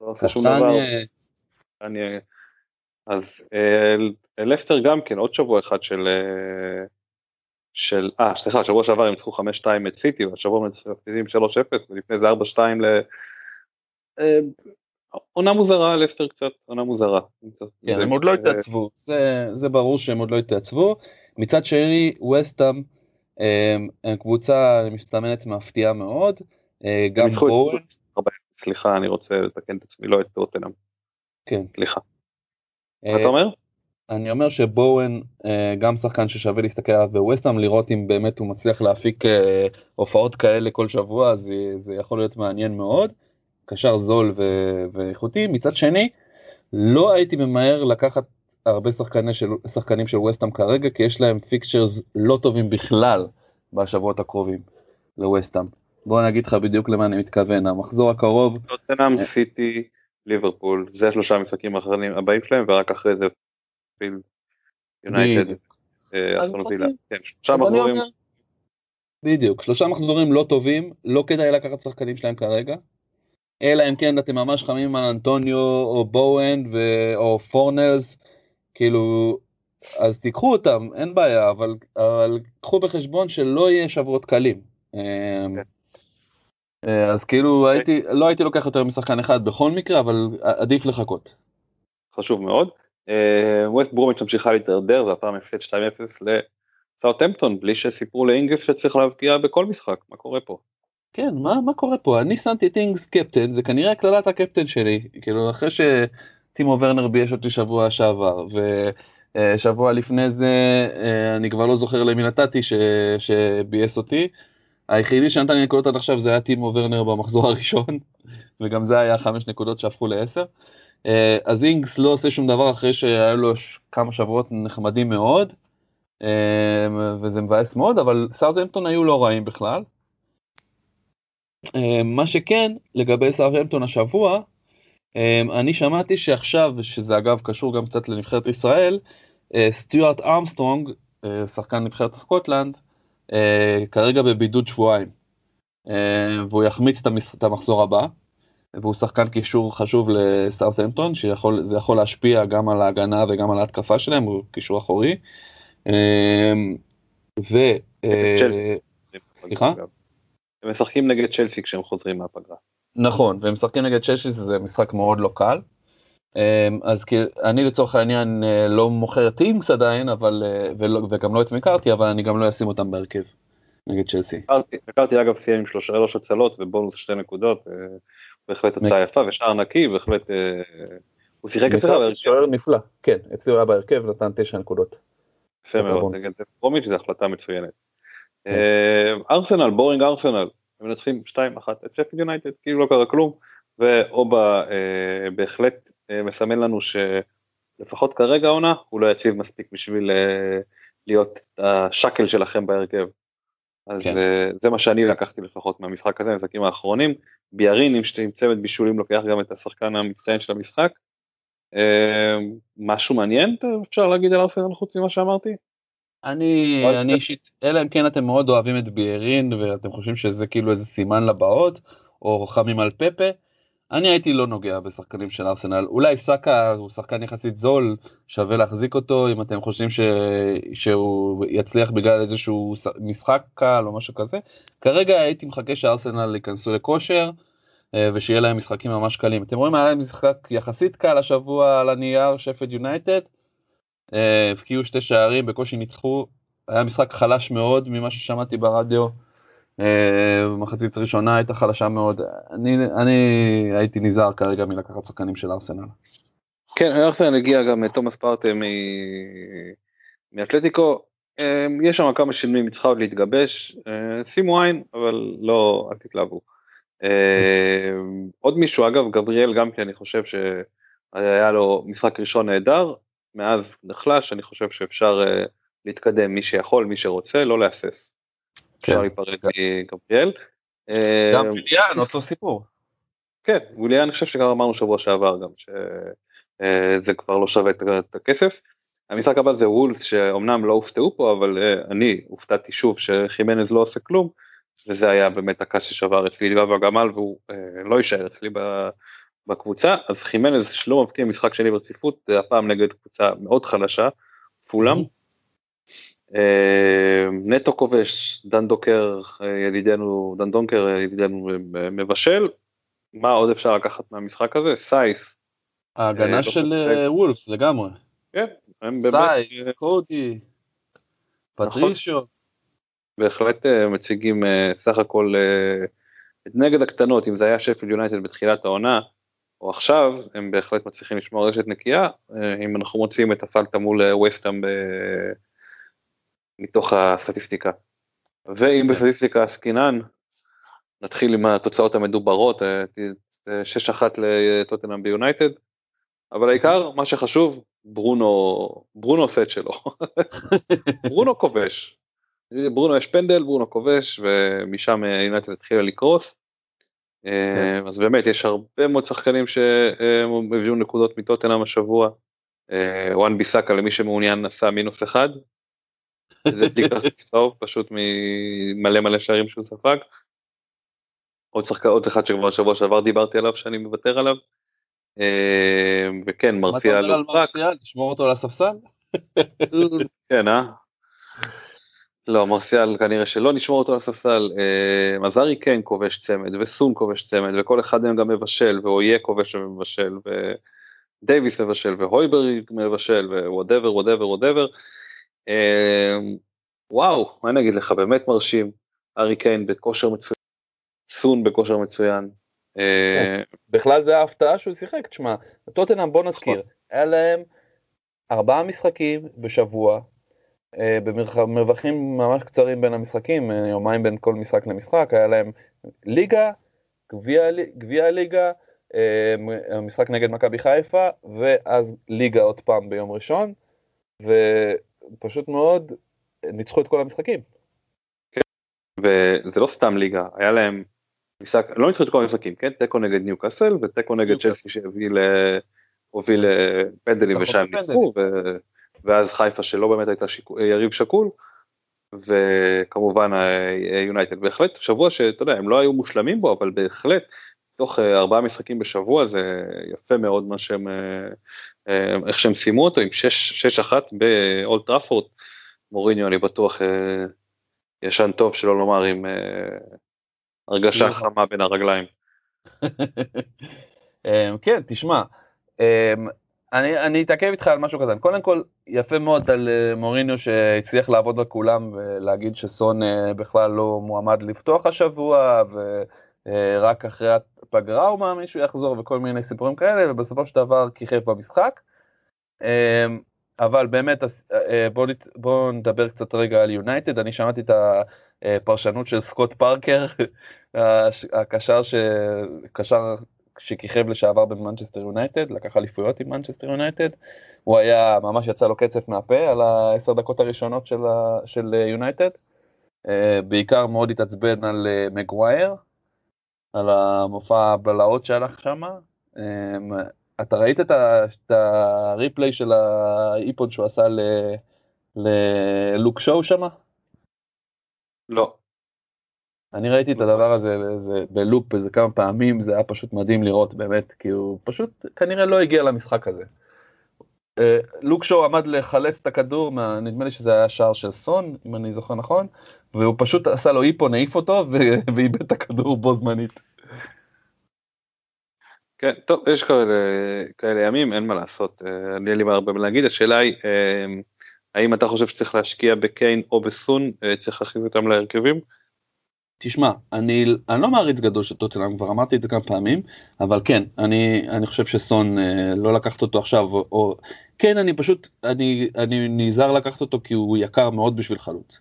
לא עושה שום דבר. אז אה, לסטר גם כן עוד שבוע אחד של אה, של אה סליחה שבוע שעבר הם ניצחו 5-2 את סיטי והשבוע הם מפסידים 3-0 ולפני זה 4-2 ל... אה, עונה מוזרה לסטר קצת עונה מוזרה.
כן, הם עוד לא התעצבו זה ברור שהם עוד לא התעצבו מצד שני וסטאם הם קבוצה מסתמנת מפתיעה מאוד גם בואו.
סליחה אני רוצה לתקן את עצמי לא את טוטנאם.
כן.
סליחה. מה אתה אומר?
אני אומר שבואן אה, גם שחקן ששווה להסתכל עליו בווסטהאם לראות אם באמת הוא מצליח להפיק אה, הופעות כאלה כל שבוע זה, זה יכול להיות מעניין מאוד. קשר זול ו- ואיכותי מצד שני לא הייתי ממהר לקחת הרבה שחקני של, שחקנים של ווסטהאם כרגע כי יש להם fixtures לא טובים בכלל בשבועות הקרובים לווסטהאם. בוא נגיד לך בדיוק למה אני מתכוון המחזור הקרוב.
טוטנאם סיטי ליברפול, זה השלושה המשחקים האחרונים הבאים שלהם, ורק אחרי זה שפילד יונייטד, אה, וילה. כן, שלושה מחזורים.
בדיוק, שלושה מחזורים לא טובים, לא כדאי לקחת שחקנים שלהם כרגע. אלא אם כן אתם ממש חמים על אנטוניו או בואן ו... או פורנלס, כאילו, אז תיקחו אותם, אין בעיה, אבל, אבל קחו בחשבון שלא יהיה שבועות קלים. כן. אה, אז כאילו הייתי, לא הייתי לוקח יותר משחקן אחד בכל מקרה, אבל עדיף לחכות.
חשוב מאוד. אה, ווסט ברומיץ' ממשיכה להתדרדר, והפעם הפסד 2-0 לסאוטהמפטון, בלי שסיפרו לאינגס שצריך להבקיע בכל משחק, מה קורה פה?
כן, מה, מה קורה פה? אני שמתי את אינגס קפטן, זה כנראה קללת הקפטן שלי, כאילו אחרי שטימו ורנר בייש אותי שבוע שעבר, ושבוע לפני זה אני כבר לא זוכר למי נתתי שביאס אותי, היחידי שנתן לי נקודות עד עכשיו זה היה טימו ורנר במחזור הראשון, וגם זה היה חמש נקודות שהפכו לעשר. אה, אז אינגס לא עושה שום דבר אחרי שהיו לו כמה שבועות נחמדים מאוד, אה, וזה מבאס מאוד, אבל סאוטהמפטון היו לא רעים בכלל. אה, מה שכן, לגבי סאוטהמפטון השבוע, אני שמעתי שעכשיו, שזה אגב קשור גם קצת לנבחרת ישראל, סטיוארט ארמסטרונג, שחקן נבחרת סקוטלנד, אה, כרגע בבידוד שבועיים, אה, והוא יחמיץ את המחזור הבא, והוא שחקן קישור חשוב לסאוטהמפטון, שזה יכול להשפיע גם על ההגנה וגם על ההתקפה שלהם, הוא קישור אחורי. אה, ו...
סליחה? הם משחקים נגד צ'לסי כשהם חוזרים מהפגרה.
נכון, והם משחקים נגד צ'לסי, זה משחק מאוד לא קל. אמ, אז אני לצורך העניין אה, לא מוכר את אינגס עדיין, אבל, אה, ולא, וגם לא את מקארתי, אבל אני גם לא אשים אותם בהרכב נגד צ'לסי.
מקארתי אגב סיים עם שלושה שלוש הצלות ובונוס שתי נקודות, אה, בהחלט תוצאה יפה ושער נקי, בהחלט הוא שיחק
אצלך בהרכב. שוער נפלא, כן, אצלי הוא היה בהרכב, נתן תשע נקודות.
יפה מאוד, נגד פרומיץ' זו החלטה מצוינת. כן. ארסנל, בורינג ארסנל, הם מנצחים 2-1 את שפט יונייטד, כאילו לא קרה כלום, ואובה בהחלט אה, מסמן לנו שלפחות כרגע העונה הוא לא יציב מספיק בשביל אה, להיות השאקל שלכם בהרכב. אז כן. אה, זה מה שאני לקחתי לפחות מהמשחק הזה, המשחקים האחרונים. ביארין עם צוות בישולים לוקח גם את השחקן המצטיין של המשחק. משהו מעניין אפשר להגיד על ארסנל חוץ ממה שאמרתי?
אני, אני אישית, אלא אם כן אתם מאוד אוהבים את ביארין ואתם חושבים שזה כאילו איזה סימן לבאות, או חמים על פפה, אני הייתי לא נוגע בשחקנים של ארסנל, אולי סאקה הוא שחקן יחסית זול, שווה להחזיק אותו אם אתם חושבים ש... שהוא יצליח בגלל איזשהו משחק קל או משהו כזה. כרגע הייתי מחכה שארסנל ייכנסו לכושר, ושיהיה להם משחקים ממש קלים. אתם רואים, היה להם משחק יחסית קל השבוע על הנייר, שפד יונייטד, הבקיעו שתי שערים, בקושי ניצחו, היה משחק חלש מאוד ממה ששמעתי ברדיו. במחצית הראשונה הייתה חלשה מאוד, אני, אני הייתי נזהר כרגע מלקחת שחקנים של ארסנל.
כן, ארסנל הגיע גם תומאס פארטה מאתלטיקו, אמ, יש שם כמה שינויים, צריכה עוד להתגבש, אה, שימו עין, אבל לא, אל תתלהבו. עוד מישהו, אגב, גבריאל גם כן, אני חושב שהיה לו משחק ראשון נהדר, מאז נחלש, אני חושב שאפשר אה, להתקדם, מי שיכול, מי שרוצה, לא להסס. אפשר כן. להיפרד מגבריאל.
גם וויליאן, אמ, אותו סיפור.
כן, וויליאן, אני חושב שגם אמרנו שבוע שעבר גם, שזה אה, כבר לא שווה את הכסף. המשחק הבא זה וולס שאומנם לא הופתעו פה אבל uh, אני הופתעתי שוב שחימנז לא עושה כלום וזה היה באמת הקש ששבר אצלי את גב הגמל והוא uh, לא יישאר אצלי בקבוצה אז חימנז שלא מבקיע משחק שני ברציפות הפעם נגד קבוצה מאוד חלשה פולאם. Uh, נטו כובש דנדונקר ידידנו דנדונקר ידידנו מבשל מה עוד אפשר לקחת מהמשחק הזה סייס.
ההגנה של וולפס לגמרי.
כן,
הם באמת... סייס, קודי, פטרישיו.
בהחלט אה, מציגים אה, סך הכל אה, נגד הקטנות, אם זה היה שפל יונייטד בתחילת העונה, או עכשיו, הם בהחלט מצליחים לשמור רשת נקייה, אם אנחנו מוצאים את הפלטה מול וסטאם מתוך הסטטיסטיקה. ואם. בסטטיסטיקה עסקינן, נתחיל עם התוצאות המדוברות, 6-1 לטוטנאם ביונייטד, אבל העיקר, מה שחשוב, ברונו, ברונו עושה את שלו. ברונו כובש. ברונו יש פנדל, ברונו כובש, ומשם יונייטד התחילה לקרוס. כן. אז באמת יש הרבה מאוד שחקנים שהביאו נקודות מטוטנאם השבוע. וואן ביסאקה למי שמעוניין עשה מינוס אחד. זה בדיקה טוב פשוט ממלא מלא שערים שהוא ספג. עוד שחקן עוד אחד שכבר שבוע שעבר דיברתי עליו שאני מוותר עליו. אה, וכן מרסיאל
מה אתה אומר על מרסיאל? תשמור אותו על הספסל?
כן אה? לא מרסיאל כנראה שלא. נשמור אותו על הספסל, אה, הארי קיין כובש צמד וסון כובש צמד וכל אחד מהם גם מבשל ואורייה כובש ומבשל ודייוויס מבשל והויברג מבשל ו whatever whatever whatever. וואו מה אני אגיד לך? באמת מרשים, ארי קיין בכושר מצוין, סון בכושר מצוין,
אה, בכלל זה ההפתעה שהוא שיחק, תשמע, טוטנאם בוא נזכיר, נכון. היה להם ארבעה משחקים בשבוע, אה, במרווחים ממש קצרים בין המשחקים, אה, יומיים בין כל משחק למשחק, היה להם ליגה, גביע הליגה, המשחק נגד מכבי חיפה, ואז ליגה עוד פעם ביום ראשון, ופשוט מאוד ניצחו את כל המשחקים.
כן, וזה לא סתם ליגה, היה להם משחק, לא ניצחו את כל המשחקים, כן? תיקו נגד ניוקאסל ותיקו נגד צ'לסי שהוביל לפנדלים ושם ניצחו, ואז חיפה שלא באמת הייתה יריב שקול, וכמובן יונייטד. בהחלט שבוע שאתה יודע, הם לא היו מושלמים בו, אבל בהחלט, תוך אה, ארבעה משחקים בשבוע זה יפה מאוד מה שהם, אה, אה, איך שהם סיימו אותו עם 6-1 באולד טראפורד. מוריניו אני בטוח ישן טוב שלא לומר עם הרגשה נכון. חמה בין הרגליים.
אמ, כן, תשמע, אמ, אני, אני אתעכב איתך על משהו קטן. קודם כל, יפה מאוד על אה, מוריניו שהצליח לעבוד בכולם ולהגיד שסון אה, בכלל לא מועמד לפתוח השבוע, ורק אה, אחרי הפגרה הוא מאמין שהוא יחזור וכל מיני סיפורים כאלה, ובסופו של דבר כיכב במשחק. אמ, אבל באמת, בואו בוא נדבר קצת רגע על יונייטד, אני שמעתי את הפרשנות של סקוט פארקר, הקשר ש... קשר שכיכב לשעבר במנצ'סטר יונייטד, לקח אליפויות עם מנצ'סטר יונייטד, הוא היה, ממש יצא לו קצף מהפה על העשר דקות הראשונות של, ה... של יונייטד, בעיקר מאוד התעצבן על אה, מגווייר, על המופע הבלהות שהלך שם. אתה ראית את הריפליי של האיפוד שהוא עשה ללוק שואו שם?
לא.
אני ראיתי את הדבר הזה בלופ איזה כמה פעמים, זה היה פשוט מדהים לראות באמת, כי הוא פשוט כנראה לא הגיע למשחק הזה. אה, לוק שואו עמד לחלץ את הכדור, נדמה לי שזה היה שער של סון, אם אני זוכר נכון, והוא פשוט עשה לו איפון, העיף אותו ואיבד את הכדור בו זמנית.
כן, טוב, יש כאלה, כאלה ימים, אין מה לעשות, אני אין לי הרבה מה להגיד, השאלה היא, האם אתה חושב שצריך להשקיע בקיין או בסון, צריך להכניס אותם להרכבים?
תשמע, אני, אני לא מעריץ גדול של טוטנאם, כבר אמרתי את זה כמה פעמים, אבל כן, אני, אני חושב שסון אה, לא לקחת אותו עכשיו, או, או כן, אני פשוט, אני, אני נזהר לקחת אותו כי הוא יקר מאוד בשביל חלוץ.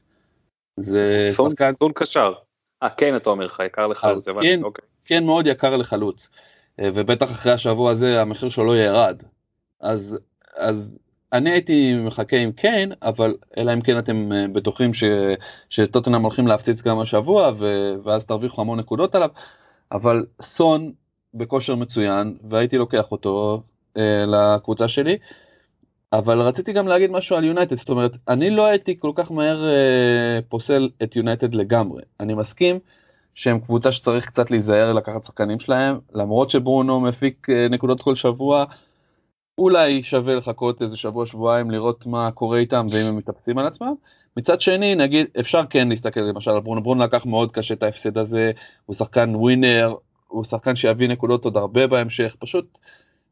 זה סון, שחקן... סון קשר. אה, כן, אתה אומר לך, יקר לחלוץ,
הבנתי, כן, אוקיי. כן, מאוד יקר לחלוץ. אה, ובטח אחרי השבוע הזה המחיר שלו לא ירד. אז, אז אני הייתי מחכה עם קיין, אבל אלא אם כן אתם אה, בטוחים ש, שטוטנאם הולכים להפציץ גם השבוע, ו, ואז תרוויחו המון נקודות עליו, אבל סון בכושר מצוין, והייתי לוקח אותו אה, לקבוצה שלי, אבל רציתי גם להגיד משהו על יונייטד, זאת אומרת, אני לא הייתי כל כך מהר אה, פוסל את יונייטד לגמרי. אני מסכים שהם קבוצה שצריך קצת להיזהר לקחת שחקנים שלהם, למרות שברונו מפיק אה, נקודות כל שבוע, אולי שווה לחכות איזה שבוע שבועיים לראות מה קורה איתם ואם הם מתאפסים על עצמם. מצד שני נגיד אפשר כן להסתכל למשל על ברונו, ברונו לקח מאוד קשה את ההפסד הזה, הוא שחקן ווינר, הוא שחקן שיביא נקודות עוד הרבה בהמשך, פשוט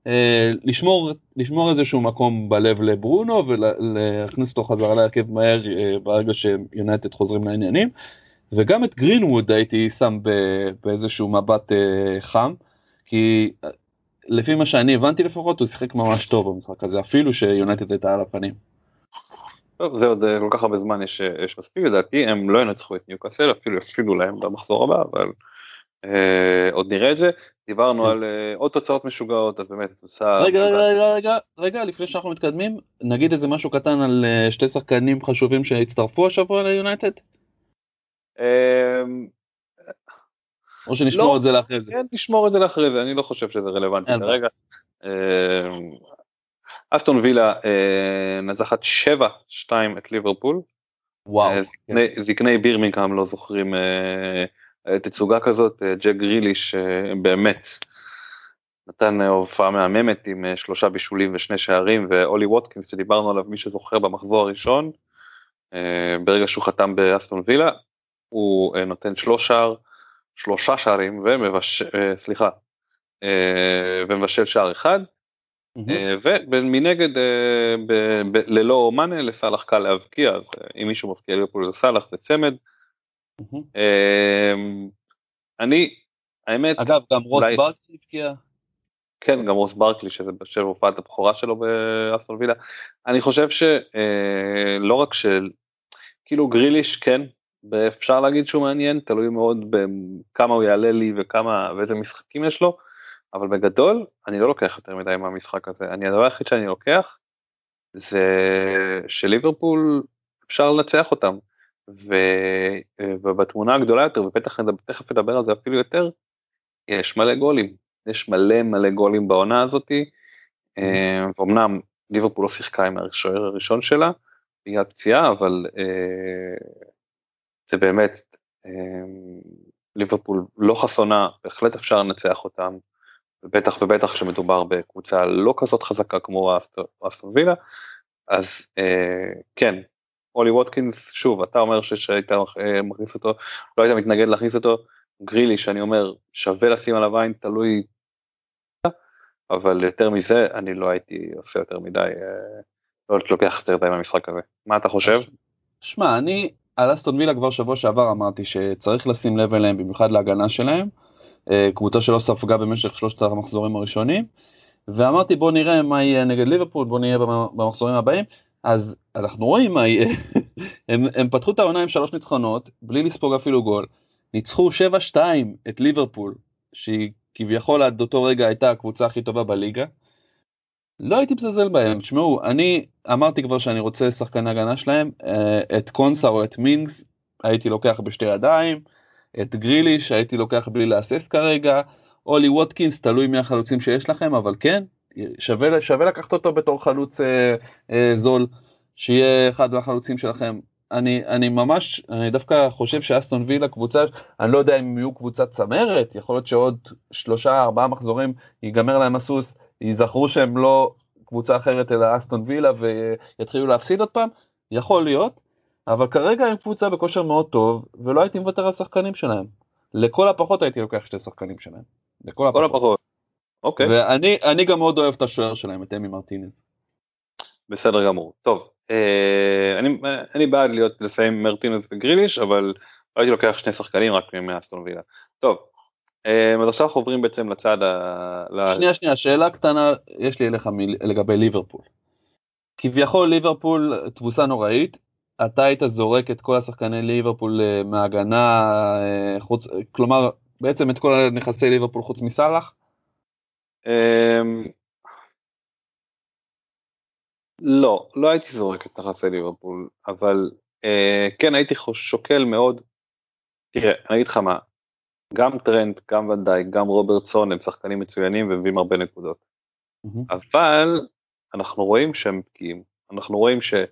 אה, לשמור, לשמור איזשהו מקום בלב לברונו ולהכניס אותו חזרה להרכב מהר אה, ברגע שיונייטד חוזרים לעניינים. וגם את גרינווד הייתי שם באיזשהו מבט אה, חם, כי לפי מה שאני הבנתי לפחות, הוא שיחק ממש טוב במשחק הזה, אפילו שיונטד הייתה על הפנים.
טוב, זה עוד אה, כל כך הרבה זמן יש, אה, יש מספיק, לדעתי הם לא ינצחו את ניוקאסל, אפילו יפסידו להם במחזור הבא, אבל אה, עוד נראה את זה. דיברנו על אה, עוד תוצאות משוגעות, אז באמת תוצאה...
רגע, רגע, רגע, רגע, רגע, לפני שאנחנו מתקדמים, נגיד איזה משהו קטן על אה, שתי שחקנים חשובים שהצטרפו השבוע ליונייטד? או שנשמור לא, את זה לאחרי זה?
כן, נשמור את זה לאחרי זה, אני לא חושב שזה רלוונטי כרגע. אה, אסטון וילה אה, נזחת 7-2 את ליברפול.
וואו. אה,
כן. זקני בירמינגהם לא זוכרים תצוגה כזאת, ג'ק גריליש באמת נתן הופעה מהממת עם שלושה בישולים ושני שערים, ואולי ווטקינס שדיברנו עליו, מי שזוכר במחזור הראשון, ברגע שהוא חתם באסטון וילה, הוא נותן שלוש שער. שלושה שערים ומבשל, אה, סליחה, אה, ומבשל שער אחד, mm-hmm. ומנגד ללא מאנה לסאלח קל להבקיע, אז אם מישהו מבקיע ליברפול לסאלח זה צמד. Mm-hmm. אני, האמת,
אגב גם רוס אולי... ברקלי הבקיע.
כן, גם רוס ברקלי, שזה בשל הופעת הבכורה שלו באסטון וילה. אני חושב שלא רק של, כאילו גריליש כן, ואפשר להגיד שהוא מעניין, תלוי מאוד בכמה הוא יעלה לי וכמה ואיזה משחקים יש לו, אבל בגדול אני לא לוקח יותר מדי מהמשחק הזה, אני הדבר היחיד שאני לוקח זה שליברפול אפשר לנצח אותם, ו, ובתמונה הגדולה יותר, ובטח תכף נדבר על זה אפילו יותר, יש מלא גולים, יש מלא מלא גולים בעונה הזאתי, אה, ואומנם ליברפול לא שיחקה עם השוער הראשון שלה, בגלל פציעה, אבל אה, זה באמת אמ, ליברפול לא חסונה, בהחלט אפשר לנצח אותם, ובטח ובטח כשמדובר בקבוצה לא כזאת חזקה כמו אסטון וילה, אז אה, כן, אולי ווטקינס, שוב, אתה אומר שהיית אה, מכניס אותו, לא היית מתנגד להכניס אותו, גרילי שאני אומר שווה לשים עליו עין, תלוי, אבל יותר מזה אני לא הייתי עושה יותר מדי, אה, לא הייתי לוקח יותר מדי מהמשחק הזה. מה אתה חושב?
שמע, אני על אסטון וילה כבר שבוע שעבר אמרתי שצריך לשים לב אליהם במיוחד להגנה שלהם, אה, קבוצה שלא ספגה במשך שלושת המחזורים הראשונים, ואמרתי בוא נראה מה יהיה נגד ליברפול, בוא נהיה במחזורים הבאים, אז אנחנו רואים מה יהיה, הם, הם פתחו את העונה עם שלוש ניצחונות, בלי לספוג אפילו גול, ניצחו 7-2 את ליברפול, שהיא כביכול עד אותו רגע הייתה הקבוצה הכי טובה בליגה, לא הייתי מזלזל בהם, תשמעו, אני אמרתי כבר שאני רוצה שחקן הגנה שלהם, אה, את קונסה או את מינגס הייתי לוקח בשתי ידיים, את גריליש הייתי לוקח בלי להסס כרגע, אולי ווטקינס, תלוי מי החלוצים שיש לכם, אבל כן, שווה, שווה לקחת אותו בתור חלוץ אה, אה, זול, שיהיה אחד מהחלוצים שלכם. אני, אני ממש, אני דווקא חושב שאסטון וילה קבוצה, אני לא יודע אם יהיו קבוצת צמרת, יכול להיות שעוד שלושה ארבעה מחזורים ייגמר להם הסוס, ייזכרו שהם לא קבוצה אחרת אלא אסטון וילה ויתחילו להפסיד עוד פעם, יכול להיות, אבל כרגע הם קבוצה בכושר מאוד טוב ולא הייתי מוותר על שחקנים שלהם. לכל הפחות הייתי לוקח שתי שחקנים שלהם.
לכל הפחות. הפחות. אוקיי.
ואני גם מאוד אוהב את השוער שלהם, את אמי מרטינס.
בסדר גמור. טוב, אה, אני, אני בעד להיות לסיים מרטינס וגריליש, אבל הייתי לוקח שני שחקנים רק מאסטון וילה. טוב, אז עכשיו אנחנו עוברים בעצם לצד ה...
שנייה, שנייה, שאלה קטנה יש לי אליך לגבי ליברפול. כביכול ליברפול תבוסה נוראית, אתה היית זורק את כל השחקני ליברפול אה, מהגנה, אה, חוץ, כלומר בעצם את כל נכסי ליברפול חוץ מסאלח? אמ,
לא, לא הייתי זורק את נכסי ליברפול, אבל אה, כן הייתי שוקל מאוד, תראה, אני אגיד לך מה, גם טרנד, גם ונדייק, גם רוברטסון הם שחקנים מצוינים ומביאים הרבה נקודות. Mm-hmm. אבל אנחנו רואים שהם פגיעים, אנחנו רואים שהם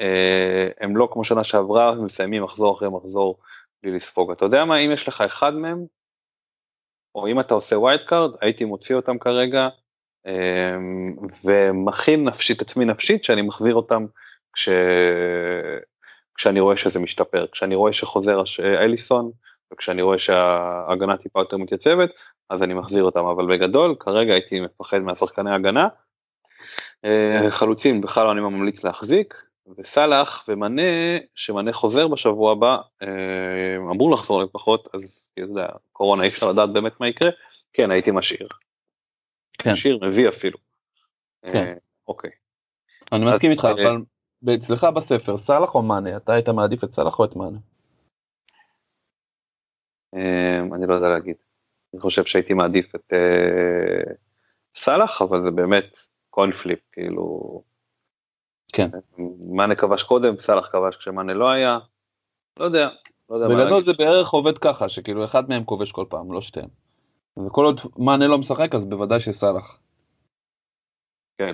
אה, לא כמו שנה שעברה, מסיימים מחזור אחרי מחזור בלי לספוג. אתה יודע מה, אם יש לך אחד מהם, או אם אתה עושה wild card, הייתי מוציא אותם כרגע, אה, ומכין נפשית עצמי נפשית שאני מחזיר אותם כש... כשאני רואה שזה משתפר, כשאני רואה שחוזר אליסון, וכשאני רואה שההגנה טיפה יותר מתייצבת, אז אני מחזיר אותם, אבל בגדול, כרגע הייתי מפחד מהשחקני הגנה. אה, חלוצים בכלל לא אני ממליץ להחזיק, וסאלח ומנה, שמנה חוזר בשבוע הבא, אה, אמור לחזור לפחות, אז אתה יודע, קורונה אי אפשר לדעת באמת מה יקרה, כן הייתי משאיר. כן. משאיר, מביא אפילו.
כן. אה, אוקיי. אני מסכים איתך, אבל אצלך בספר, סאלח או מאנה, אתה היית מעדיף את סאלח או את מאנה?
אמ, אני לא יודע להגיד. אני חושב שהייתי מעדיף את אה, סאלח, אבל זה באמת קוין פליפ, כאילו...
כן.
מאנה כבש קודם, סאלח כבש כשמאנה לא היה, לא יודע. לא יודע
בגדול זה בערך עובד ככה, שכאילו אחד מהם כובש כל פעם, לא שתיהם. וכל עוד מאנה לא משחק, אז בוודאי שסאלח.
כן.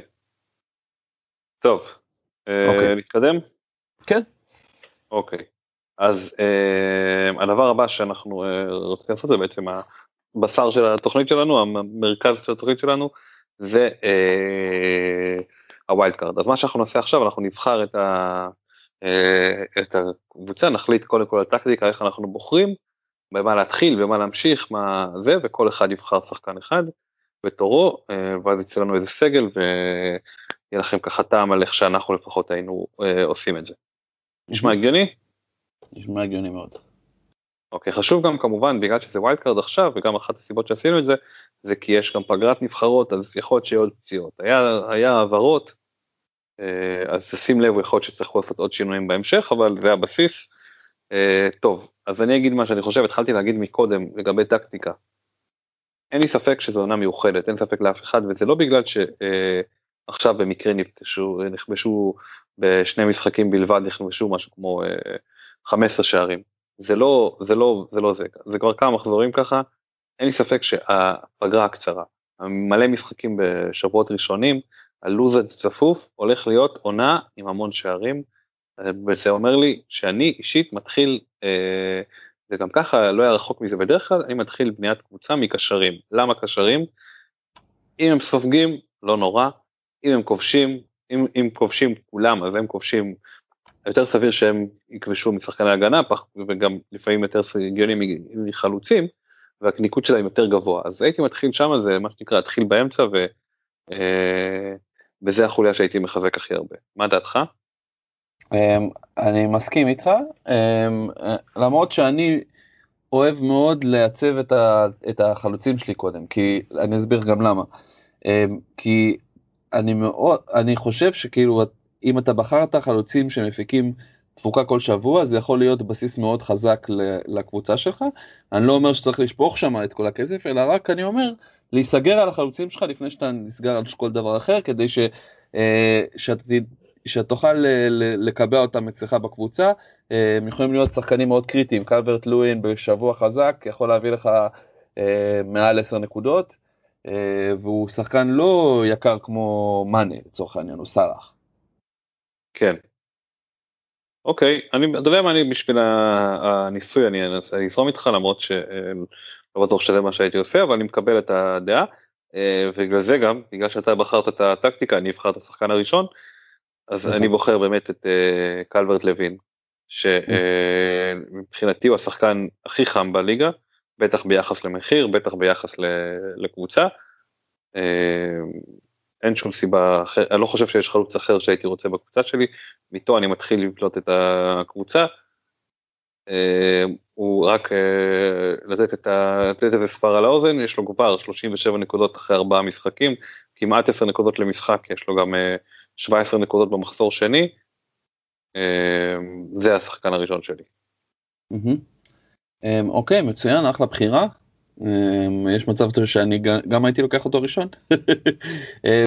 טוב, אה, אוקיי. נתקדם?
כן.
אוקיי. אז uh, הדבר הבא שאנחנו uh, רוצים לעשות זה בעצם הבשר של התוכנית שלנו, המרכז של התוכנית שלנו, זה אה, ה wild card. אז מה שאנחנו נעשה עכשיו, אנחנו נבחר את, ה, אה, את הקבוצה, נחליט קודם כל על טקטיקה, איך אנחנו בוחרים, במה להתחיל, במה להמשיך, מה זה, וכל אחד יבחר שחקן אחד בתורו, אה, ואז יצא לנו איזה סגל ויהיה לכם ככה טעם על איך שאנחנו לפחות היינו אה, עושים את זה. נשמע הגיוני?
נשמע הגיוני מאוד.
אוקיי, חשוב גם כמובן, בגלל שזה wild card עכשיו, וגם אחת הסיבות שעשינו את זה, זה כי יש גם פגרת נבחרות, אז יכול להיות שיהיו עוד פציעות. היה, היה העברות, אה, אז שים לב, יכול להיות שצריכו לעשות עוד שינויים בהמשך, אבל זה הבסיס. אה, טוב, אז אני אגיד מה שאני חושב, התחלתי להגיד מקודם לגבי טקטיקה. אין לי ספק שזו עונה מיוחדת, אין ספק לאף אחד, וזה לא בגלל שעכשיו אה, במקרה נכבשו בשני משחקים בלבד, נכבשו משהו כמו 15 שערים. זה לא, זה לא, זה לא זה, זה כבר כמה מחזורים ככה, אין לי ספק שהפגרה הקצרה, מלא משחקים בשבועות ראשונים, הלו"ז הצפוף הולך להיות עונה עם המון שערים, וזה אומר לי שאני אישית מתחיל, אה, זה גם ככה לא היה רחוק מזה בדרך כלל, אני מתחיל בניית קבוצה מקשרים. למה קשרים? אם הם סופגים, לא נורא, אם הם כובשים, אם, אם כובשים כולם, אז הם כובשים יותר סביר שהם יכבשו משחקני הגנה וגם לפעמים יותר הגיוני מחלוצים והניקוד שלהם יותר גבוה. אז הייתי מתחיל שם זה מה שנקרא להתחיל באמצע וזה אה, החוליה שהייתי מחזק הכי הרבה. מה דעתך?
אמ, אני מסכים איתך. אמ, למרות שאני אוהב מאוד לעצב את החלוצים שלי קודם כי אני אסביר גם למה. אמ, כי אני מאוד אני חושב שכאילו אם אתה בחרת חלוצים שמפיקים תפוקה כל שבוע, זה יכול להיות בסיס מאוד חזק לקבוצה שלך. אני לא אומר שצריך לשפוך שם את כל הכסף, אלא רק אני אומר, להיסגר על החלוצים שלך לפני שאתה נסגר על כל דבר אחר, כדי ש, אה, שאת, שתוכל לקבע אותם אצלך בקבוצה. אה, הם יכולים להיות שחקנים מאוד קריטיים, קלברט לואין בשבוע חזק יכול להביא לך אה, מעל 10 נקודות, והוא שחקן לא יקר כמו מאנה לצורך העניין, הוא סאלח.
כן. אוקיי, אני, אתה יודע מה, אני בשביל הניסוי אני אנסה לזרום איתך למרות שלא בטוח שזה מה שהייתי עושה, אבל אני מקבל את הדעה, אה, ובגלל זה גם, בגלל שאתה בחרת את הטקטיקה, אני אבחר את השחקן הראשון, אז אני בוחר באמת את אה, קלברט לוין, שמבחינתי הוא השחקן הכי חם בליגה, בטח ביחס למחיר, בטח ביחס לקבוצה, אין שום סיבה אחרת, אני לא חושב שיש חלוץ אחר שהייתי רוצה בקבוצה שלי, איתו אני מתחיל לבלוט את הקבוצה. הוא רק לתת, את ה, לתת איזה ספר על האוזן, יש לו כבר 37 נקודות אחרי ארבעה משחקים, כמעט 10 נקודות למשחק, יש לו גם 17 נקודות במחזור שני, זה השחקן הראשון שלי.
אוקיי, מצוין, אחלה בחירה. יש מצב שאני גם הייתי לוקח אותו ראשון.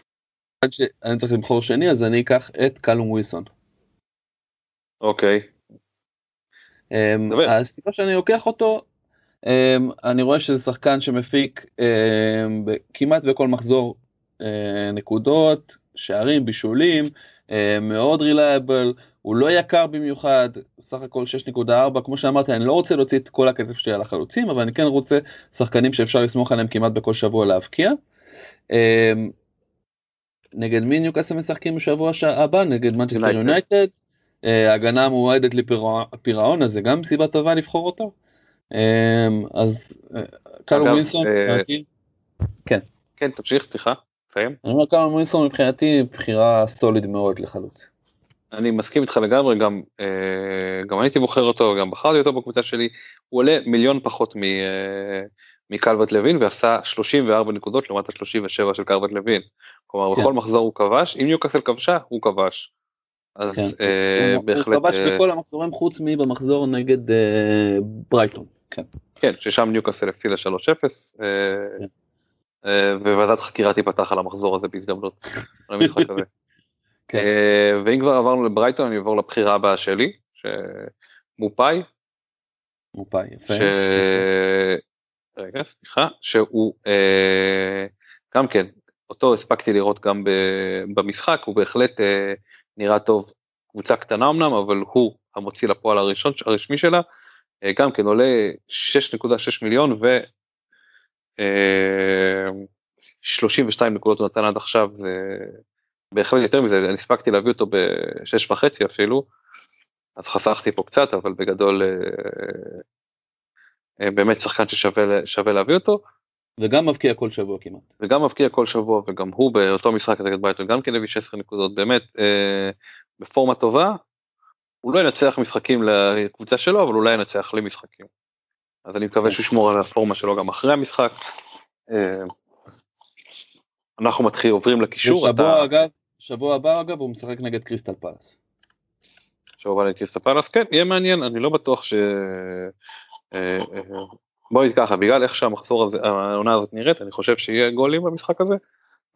אני צריך לבחור שני, אז אני אקח את קלום וויסון.
אוקיי.
הסיבה שאני לוקח אותו, אני רואה שזה שחקן שמפיק כמעט בכל מחזור נקודות, שערים, בישולים, מאוד reliable, הוא לא יקר במיוחד, סך הכל 6.4, כמו שאמרתי, אני לא רוצה להוציא את כל הכסף שלי על החלוצים, אבל אני כן רוצה שחקנים שאפשר לסמוך עליהם כמעט בכל שבוע להבקיע. נגד מי ניוקאסל משחקים בשבוע הבא? נגד מנצ'סטר יונייטד. הגנה מועדת לפירעון, אז זה גם סיבה טובה לבחור אותו. אז קלום ווילסון,
כן. כן, תמשיך, סליחה, תסיים.
אני אומר קלו ווינסון מבחינתי בחירה סוליד מאוד לחלוץ.
אני מסכים איתך לגמרי, גם, אה, גם הייתי בוחר אותו, גם בחרתי אותו בקבוצה שלי, הוא עולה מיליון פחות מ, אה, מקלבט לוין ועשה 34 נקודות לעומת ה-37 של קלבט לוין. כלומר, כן. בכל מחזור הוא כבש, אם ניוקאסל כבשה, הוא כבש. אז כן. אה,
הוא, בהחלט... הוא כבש אה, בכל המחזורים חוץ מבמחזור נגד אה, ברייטון. כן.
כן, ששם ניוקאסל הפסידה 3-0. אה, כן. אה, וועדת חקירה תיפתח על המחזור הזה בהזדמנות, הזה. כן. אה, ואם כבר עברנו לברייטון אני אעבור לבחירה הבאה שלי, שמופאי.
מופאי, יפה. ש...
רגע, סליחה, שהוא אה, גם כן, אותו הספקתי לראות גם במשחק, הוא בהחלט אה, נראה טוב, קבוצה קטנה אמנם, אבל הוא המוציא לפועל הראשון, הרשמי שלה, גם כן עולה 6.6 מיליון ו... 32 נקודות הוא נתן עד עכשיו, זה בהחלט יותר מזה, אני הספקתי להביא אותו בשש וחצי אפילו, אז חסכתי פה קצת, אבל בגדול אה, אה, באמת שחקן ששווה להביא אותו.
וגם מבקיע כל שבוע כמעט.
וגם מבקיע כל שבוע, וגם הוא באותו משחק נגד בייטון גם כן הביא 16 נקודות, באמת אה, בפורמה טובה, הוא לא ינצח משחקים לקבוצה שלו, אבל אולי ינצח לי משחקים. אז אני מקווה שהוא ישמור על הפורמה שלו גם אחרי המשחק. אנחנו מתחילים עוברים לקישור.
שבוע אתה... אגב, שבוע הבא אגב הוא משחק נגד קריסטל פלאס.
שבוע הבא נגד קריסטל פלאס, כן, יהיה מעניין, אני לא בטוח ש... אה, אה, בואי ככה, בגלל איך שהמחזור הזה, העונה הזאת נראית, אני חושב שיהיה גולים במשחק הזה,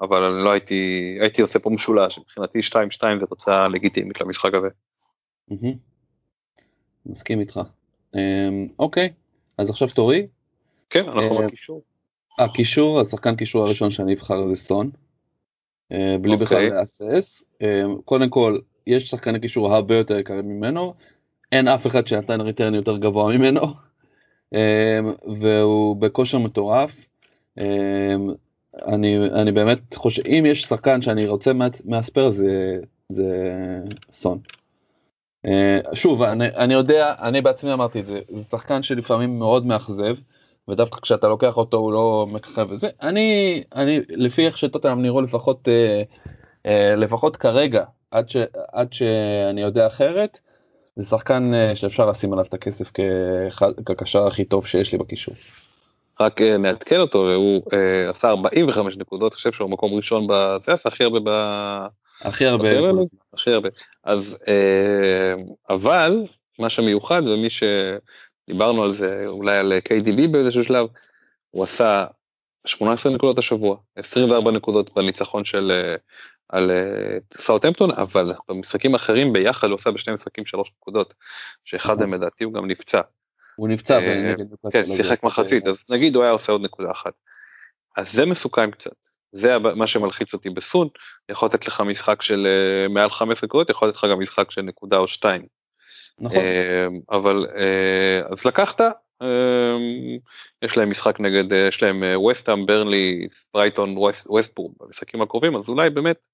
אבל אני לא הייתי, הייתי עושה פה משולש, מבחינתי 2-2 זה תוצאה לגיטימית למשחק הזה.
מסכים איתך. אמ, אוקיי, אז עכשיו תורי.
כן, אנחנו אה, בקישור.
הקישור, השחקן קישור הראשון שאני אבחר זה סון. אה, בלי. בכלל אוקיי. להסס. אה, קודם כל, יש שחקני קישור הרבה יותר יקרים ממנו, אין אף אחד שנתן ריטרן יותר גבוה ממנו, והוא בכושר מטורף. אני, אני באמת חושב, אם יש שחקן שאני רוצה מהספייר זה, זה סון. שוב, אני, אני יודע, אני בעצמי אמרתי את זה, זה שחקן שלפעמים מאוד מאכזב. ודווקא כשאתה לוקח אותו הוא לא מככב וזה אני אני לפי איך שטוטנאם נראו לפחות אה, אה, לפחות כרגע עד ש, עד שאני יודע אחרת זה שחקן אה, שאפשר לשים עליו את הכסף כקשר הכי טוב שיש לי בקישור.
רק אה, נעדכן אותו הוא אה, עשה 45 נקודות חושב שהוא מקום ראשון בזה עשה הכי הרבה ב...
הכי הרבה.
הכי הרבה. אז אה, אבל מה שמיוחד ומי ש... דיברנו על זה אולי על KDB באיזשהו שלב, הוא עשה 18 נקודות השבוע, 24 נקודות בניצחון של אה, על סאוטהמפטון, אבל במשחקים אחרים ביחד הוא עשה בשני משחקים שלוש נקודות, שאחד מהם לדעתי הוא גם נפצע.
הוא נפצע
אה, כן, שיחק מחצית, אז נגיד הוא היה עושה עוד נקודה אחת. אז זה מסוכן קצת, זה מה שמלחיץ אותי בסון, יכול לתת לך משחק של אה, מעל 15 נקודות, יכול לתת לך גם משחק של נקודה או שתיים. נכון. אמ, אבל אה, אז לקחת, אמ, יש להם משחק נגד, אה, יש להם ווסטהאם, ברנלי, ספרייטון, ווסטבורג במשחקים הקרובים, אז אולי באמת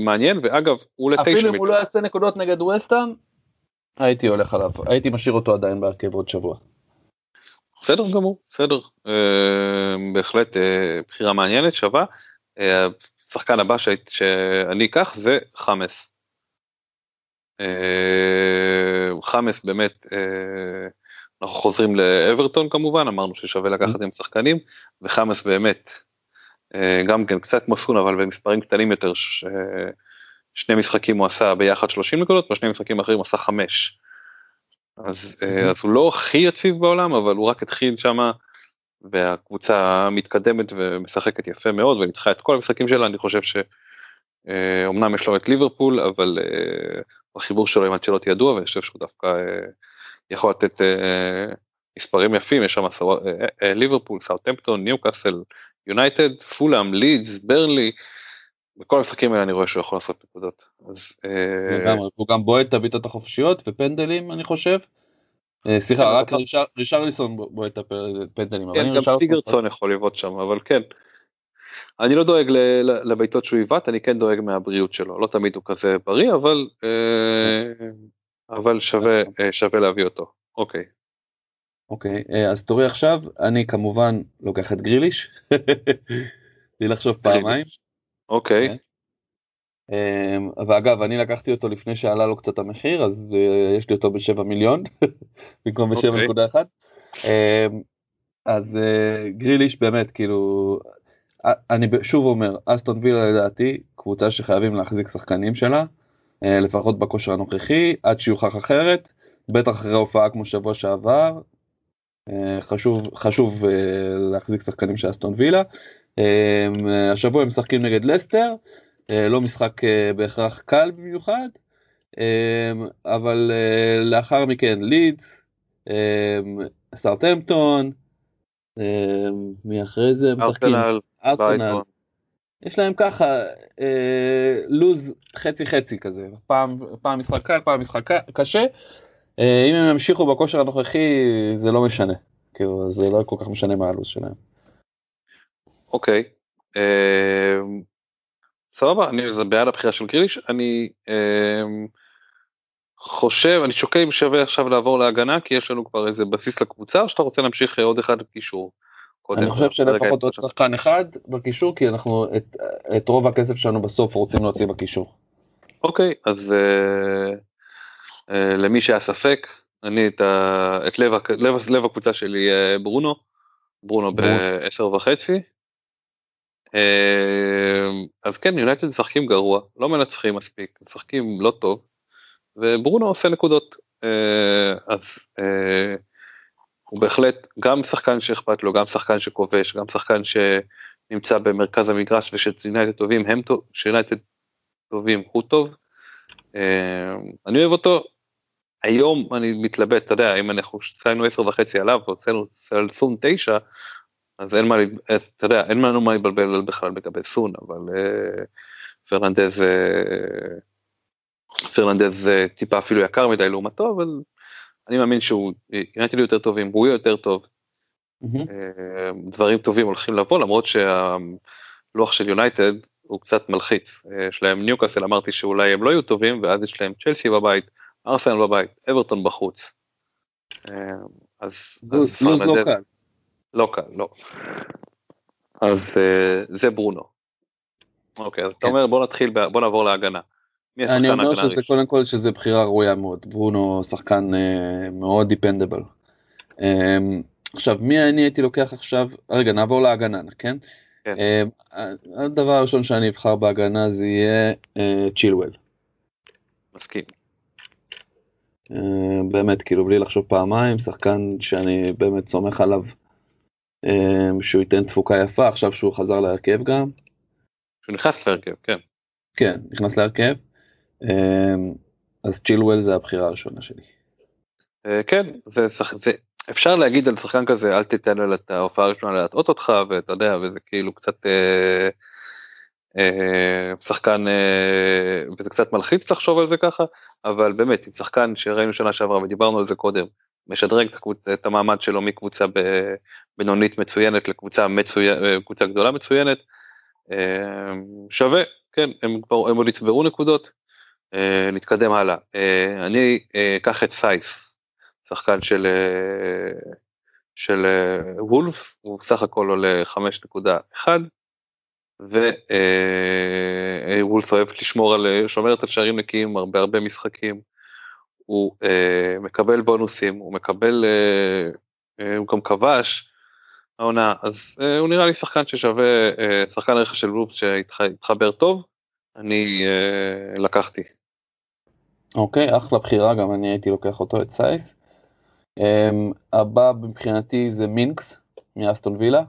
מעניין, ואגב, הוא לתשע
מיליון. אפילו אם הוא לא יעשה נקודות נגד ווסטהאם, הייתי הולך עליו, הייתי משאיר אותו עדיין בהרכב עוד שבוע.
בסדר גמור, בסדר. בהחלט בחירה מעניינת, שווה. השחקן הבא שאני אקח זה חמאס. חמאס באמת, אנחנו חוזרים לאברטון כמובן, אמרנו ששווה לקחת עם שחקנים, וחמאס באמת, גם כן קצת מסון אבל במספרים קטנים יותר, שני משחקים הוא עשה ביחד 30 נקודות, בשני משחקים אחרים עשה 5. אז, אז הוא לא הכי יציב בעולם, אבל הוא רק התחיל שמה, והקבוצה מתקדמת ומשחקת יפה מאוד וניצחה את כל המשחקים שלה, אני חושב שאומנם יש לו את ליברפול, אבל החיבור שלו עם אנצ'לוט ידוע, ואני חושב שהוא דווקא יכול לתת מספרים יפים, יש שם ליברפול, סאוטהמפטון, ניוקאסל, יונייטד, פולאם, לידס, ברלי, בכל המשחקים האלה אני רואה שהוא יכול לעשות נקודות. אז...
הוא גם בועט את הבעיטות החופשיות ופנדלים אני חושב. סליחה כן, רק רישרליסון בועט את הפנדלים.
כן גם סיגרצון יכול לבעוט שם אבל כן. אני לא דואג לבעיטות שהוא עיוות אני כן דואג מהבריאות שלו לא תמיד הוא כזה בריא אבל. אבל שווה נכון. שווה להביא אותו אוקיי.
אוקיי אז תורי עכשיו אני כמובן לוקח את גריליש. בלי לחשוב פעמיים.
אוקיי. כן.
אמ, ואגב אני לקחתי אותו לפני שעלה לו קצת המחיר אז uh, יש לי אותו ב-7 מיליון במקום ב-7.1 okay. אמ, אז uh, גריליש באמת כאילו אני שוב אומר אסטון וילה לדעתי קבוצה שחייבים להחזיק שחקנים שלה לפחות בכושר הנוכחי עד שיוכח אחרת בטח אחרי הופעה כמו שבוע שעבר חשוב חשוב uh, להחזיק שחקנים של אסטון וילה. Uh, השבוע הם משחקים נגד לסטר. אה, לא משחק אה, בהכרח קל במיוחד, אה, אבל לאחר מכן לידס, סארטמפטון, מי אחרי זה משחקים? ארסנל. יש להם ככה לוז חצי חצי כזה, פעם, פעם משחק קל, פעם משחק קשה. אם הם ימשיכו בכושר הנוכחי זה לא משנה, כאילו זה לא כל כך משנה מה הלו"ז שלהם.
אוקיי, סבבה, אני זה בעד הבחירה של גריליש, אני אה, חושב, אני שוקל אם שווה עכשיו לעבור להגנה, כי יש לנו כבר איזה בסיס לקבוצה, או שאתה רוצה להמשיך עוד אחד בקישור?
אני חושב שלפחות עוד שחקן אחד בקישור, כי אנחנו את, רוב הכסף שלנו בסוף רוצים להוציא בקישור.
אוקיי, אז אה, אה, למי שהיה ספק, אני את, ה, את לב, לב, לב הקבוצה שלי אה, ברונו, ברונו ב-10 וחצי. אמ, אז כן יונייטד משחקים גרוע לא מנצחים מספיק משחקים לא טוב וברונו עושה נקודות. אה, אז אה, הוא בהחלט גם שחקן שאכפת לו גם שחקן שכובש גם שחקן שנמצא במרכז המגרש ושיונייטד טובים הם טוב שיונייטד טובים הוא טוב. אה, אני אוהב אותו היום אני מתלבט אתה יודע אם אנחנו עשינו עשר וחצי עליו והוצאנו סלסון תשע אז אין מה, אתה יודע, אין לנו מה לבלבל בכלל לגבי סון, אבל uh, פרננדז, uh, פרננדז טיפה אפילו יקר מדי לעומתו, אבל אני מאמין שהוא, יונייטד יותר טובים, הוא יותר טוב. Mm-hmm. דברים טובים הולכים לבוא, למרות שהלוח של יונייטד הוא קצת מלחיץ. יש להם ניוקאסל, אמרתי שאולי הם לא יהיו טובים, ואז יש להם צ'לסי בבית, ארסנל בבית, אברטון בחוץ.
אז, אז פרננדז... לא קל.
לא קל, לא. אז uh, זה ברונו. אוקיי, אז כן. אתה אומר בוא נתחיל, בוא נעבור להגנה.
אני אומר שזה? קודם כל שזה בחירה ראויה מאוד, ברונו שחקן uh, מאוד דיפנדבל. עכשיו מי אני הייתי לוקח עכשיו, רגע נעבור להגנה, כן? כן. הדבר הראשון שאני אבחר בהגנה זה יהיה צ'ילואל.
מסכים.
Uh, באמת כאילו בלי לחשוב פעמיים, שחקן שאני באמת סומך עליו אמ, שהוא ייתן תפוקה יפה עכשיו שהוא חזר להרכב גם.
שהוא נכנס להרכב כן.
כן נכנס להרכב. אמ, אז צ'ילואל זה הבחירה הראשונה שלי.
אה, כן זה, זה אפשר להגיד על שחקן כזה אל תיתן לו את ההופעה הראשונה להטעות אותך ואתה יודע וזה כאילו קצת אה, אה, שחקן אה, וזה קצת מלחיץ לחשוב על זה ככה אבל באמת שחקן שראינו שנה שעברה ודיברנו על זה קודם משדרג את המעמד שלו מקבוצה בינונית מצוינת לקבוצה מצוינת, קבוצה גדולה מצוינת. אה, שווה, כן, הם כבר, הם עוד יצברו נקודות, אה, נתקדם הלאה. אה, אני אקח את סייס, שחקן של של וולפס, הוא סך הכל עולה 5.1, ווולפס אוהבת לשמור על, שומרת על שערים נקיים הרבה הרבה משחקים. הוא מקבל בונוסים, הוא מקבל, הוא גם כבש העונה, אז הוא נראה לי שחקן ששווה, שחקן רכש של וולפס שהתחבר טוב, אני לקחתי.
אוקיי, אחלה בחירה, גם אני הייתי לוקח אותו, את סייס. Um, הבא מבחינתי זה מינקס מאסטון וילה.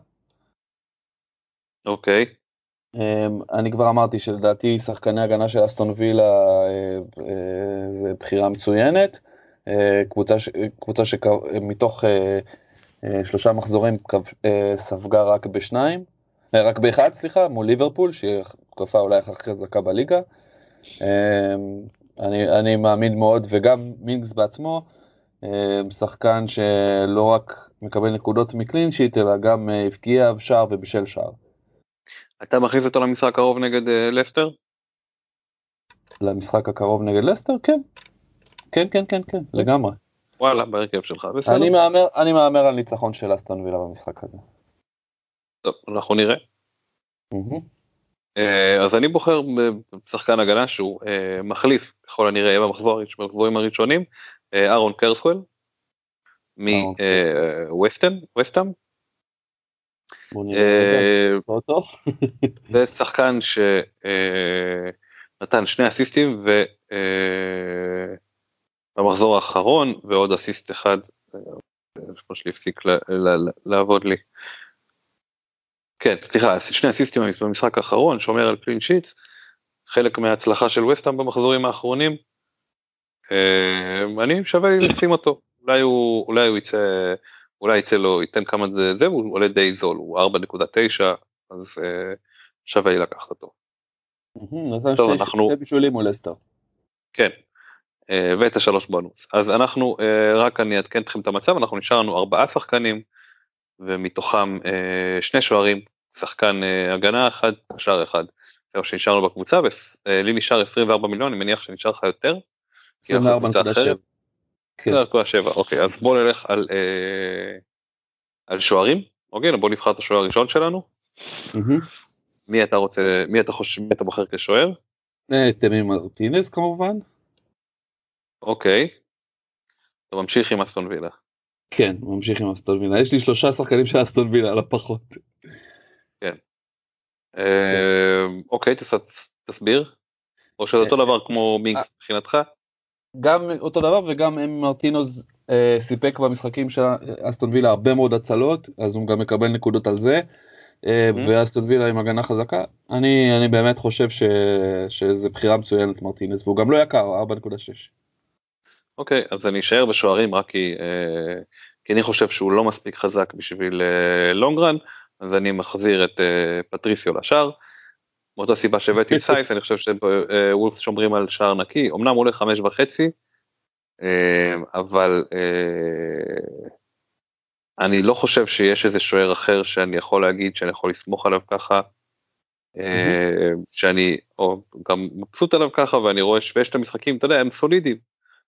אוקיי.
Um, אני כבר אמרתי שלדעתי שחקני הגנה של אסטון וילה uh, uh, זה בחירה מצוינת. Uh, קבוצה, ש, קבוצה שמתוך שלושה מחזורים ספגה רק בשניים, רק באחד סליחה, מול ליברפול שהיא תקופה אולי הכי חזקה בליגה. Uh, אני, אני מאמין מאוד, וגם מינקס בעצמו, אה, שחקן שלא רק מקבל נקודות מקלין שיט, אלא גם אה, הבקיע שער ובישל שער.
אתה מכניס אותו למשחק הקרוב נגד אה, לסטר?
למשחק הקרוב נגד לסטר? כן. כן, כן, כן, כן, לגמרי.
וואלה, בהרכב שלך, בסדר.
אני מהמר, אני מהמר על ניצחון של אסטון וילה במשחק הזה.
טוב, אנחנו נראה. Mm-hmm. אה, אז אני בוחר בשחקן הגנה שהוא אה, מחליף ככל הנראה במחזורים הראשונים, אה, אהרון קרסוול מווסטם, ווסטאם. זה שחקן שנתן שני אסיסטים במחזור האחרון ועוד אסיסט אחד, כמו שלי הפסיק לעבוד לי. כן, סליחה, שני אסיסטים במשחק האחרון, שומר על קלין שיטס, חלק מההצלחה של וסטהאם במחזורים האחרונים. אה, אני שווה לי לשים אותו, אולי הוא, אולי הוא יצא, אולי יצא לו, ייתן כמה זה, זה הוא עולה די זול, הוא 4.9, אז אה, שווה לי לקחת אותו.
טוב, אנחנו... שתי בישולים מול אסטר.
כן, אה, ואת השלוש בונוס. אז אנחנו, רק אני אעדכן אתכם את המצב, אנחנו נשארנו ארבעה שחקנים. ומתוכם אה, שני שוערים, שחקן אה, הגנה אחד, שער אחד. זהו שנשארנו בקבוצה, ולי אה, נשאר 24 מיליון, אני מניח שנשאר לך יותר.
24.7.
כן. אוקיי, אז בוא נלך על, אה, על שוערים, אוקיי, בוא נבחר את השוער הראשון שלנו. מי אתה רוצה, מי אתה חושב, מי אתה בוחר כשוער?
תמי מרטינס כמובן.
אוקיי. אתה ממשיך עם אסטון וילה.
כן, ממשיך עם אסטון וילה. יש לי שלושה שחקנים של אסטון וילה על הפחות.
כן. אמ, אוקיי, תסביר. או שזה אותו אה, דבר כמו מינקס אה, מבחינתך?
גם אותו דבר וגם אם מרטינוז אה, סיפק במשחקים של אסטון וילה הרבה מאוד הצלות, אז הוא גם מקבל נקודות על זה. ואסטון וילה עם הגנה חזקה, אני, אני באמת חושב ש, שזה בחירה מצוינת מרטינס, והוא גם לא יקר, 4.6.
אוקיי, אז אני אשאר בשוערים רק כי, אה, כי אני חושב שהוא לא מספיק חזק בשביל אה, לונגרן, אז אני מחזיר את אה, פטריסיו לשער. מאותה סיבה שהבאתי את סייס, אני חושב שוולפס שומרים על שער נקי, אמנם עולה חמש וחצי, אבל אני לא חושב שיש איזה שוער אחר שאני יכול להגיד שאני יכול לסמוך עליו ככה, שאני או גם מבסוט עליו ככה ואני רואה שיש את המשחקים, אתה יודע, הם סולידיים.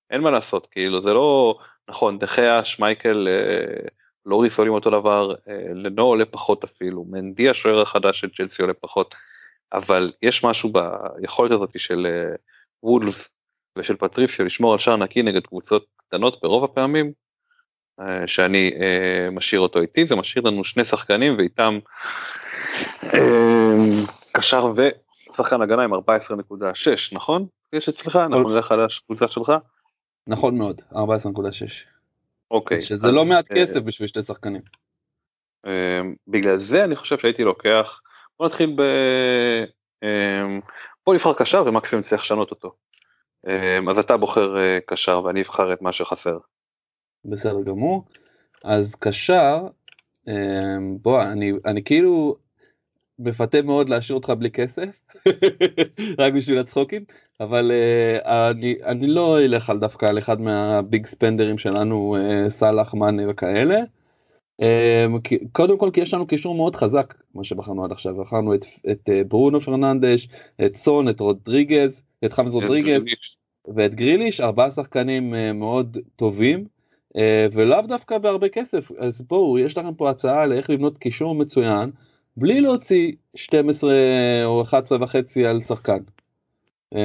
אין מה לעשות, כאילו זה לא, נכון, דחיה, שמייקל, אה, לוריס עולים אותו דבר, אה, לנו עולה פחות אפילו, מנדי השוער החדש של צ'לסי עולה פחות, אבל יש משהו ביכולת הזאת של אה, וולף ושל פטריסיו לשמור על שער נקי נגד קבוצות קטנות ברוב הפעמים, אה, שאני אה, משאיר אותו איתי, זה משאיר לנו שני שחקנים ואיתם קשר ושחקן הגנה עם 14.6, נכון? יש אצלך, אנחנו נלך על הקבוצה שלך.
נכון מאוד, 14.6.
אוקיי.
שזה לא מעט כסף בשביל שתי שחקנים.
בגלל זה אני חושב שהייתי לוקח, בוא נתחיל ב... אה, בוא נבחר קשר ומקסימום צריך לשנות אותו. אז אתה בוחר קשר ואני אבחר את מה שחסר.
בסדר גמור. אז קשר, בוא, אני, אני כאילו מפתה מאוד להשאיר אותך בלי כסף, רק בשביל הצחוקים, אבל uh, אני, אני לא אלך על דווקא על אחד מהביג ספנדרים שלנו, uh, סאלח, מאנה וכאלה. Um, קודם כל כי יש לנו קישור מאוד חזק, כמו שבחרנו עד עכשיו, בחרנו את, את uh, ברונו פרננדש, את סון, את רודריגז, את חמאס רודריגז ואת גריליש, ארבעה שחקנים uh, מאוד טובים. ולאו דווקא בהרבה כסף, אז בואו, יש לכם פה הצעה לאיך לבנות קישור מצוין, בלי להוציא 12 או 11 וחצי על שחקן. Yes.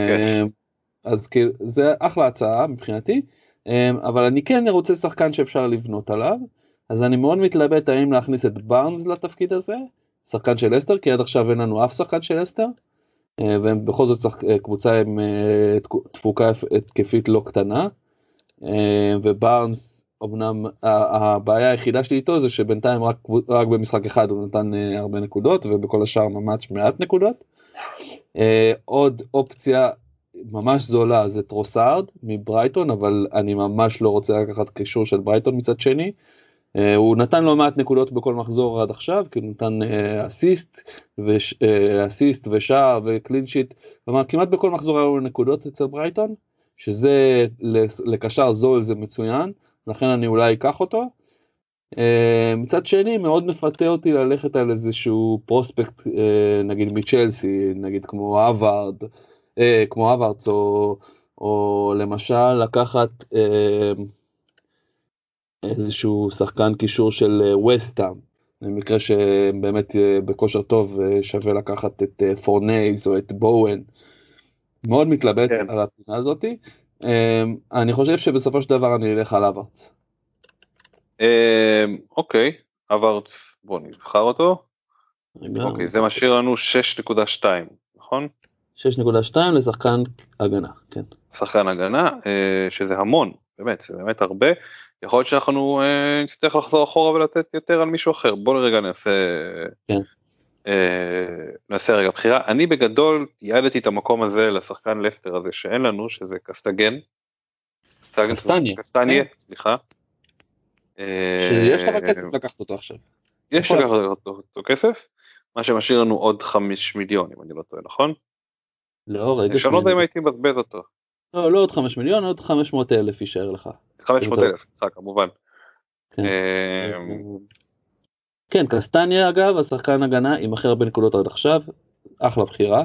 אז זה אחלה הצעה מבחינתי, אבל אני כן רוצה שחקן שאפשר לבנות עליו, אז אני מאוד מתלבט האם להכניס את בארנס לתפקיד הזה, שחקן של אסטר, כי עד עכשיו אין לנו אף שחקן של אסטר, והם בכל זאת שחק... קבוצה עם תפוקה התקפית לא קטנה, ובארנס אמנם הבעיה היחידה שלי איתו זה שבינתיים רק, רק במשחק אחד הוא נתן הרבה נקודות ובכל השאר ממש מעט נקודות. עוד אופציה ממש זולה זה טרוסארד מברייטון אבל אני ממש לא רוצה לקחת קישור של ברייטון מצד שני. הוא נתן לא מעט נקודות בכל מחזור עד עכשיו כי הוא נתן אסיסט ואסיסט ושער ו clean sheet כלומר כמעט בכל מחזור היו נקודות אצל ברייטון שזה לקשר זול זה מצוין לכן אני אולי אקח אותו. מצד שני מאוד מפתה אותי ללכת על איזשהו prospect נגיד מצ'לסי נגיד כמו הווארץ כמו הווארץ או, או למשל לקחת איזשהו שחקן קישור של ווסטהאם במקרה שבאמת בכושר טוב שווה לקחת את פורנלס או את בואן. מאוד מתלבט כן. על הפינה הזאתי. אני חושב שבסופו של דבר אני אלך על אברץ.
אוקיי, אברץ, בוא נבחר אותו. אוקיי, זה משאיר לנו 6.2, נכון?
6.2 לשחקן הגנה, כן.
שחקן הגנה, שזה המון, באמת, זה באמת הרבה. יכול להיות שאנחנו נצטרך לחזור אחורה ולתת יותר על מישהו אחר. בוא רגע נעשה... כן. נעשה רגע בחירה. אני בגדול יעדתי את המקום הזה לשחקן לסטר הזה שאין לנו, שזה קסטגן.
קסטניה.
קסטניה, סליחה.
שיש לך כסף לקחת אותו עכשיו.
יש לקחת אותו כסף, מה שמשאיר לנו עוד 5 מיליון אם אני לא טועה, נכון?
לא, רגע.
אני לא יודע אם הייתי מבזבז אותו.
לא, לא עוד 5 מיליון, עוד 500 אלף יישאר לך.
500 אלף, סליחה, כמובן.
כן, קסטניה אגב, השחקן הגנה עם הכי הרבה נקודות עד עכשיו, אחלה בחירה.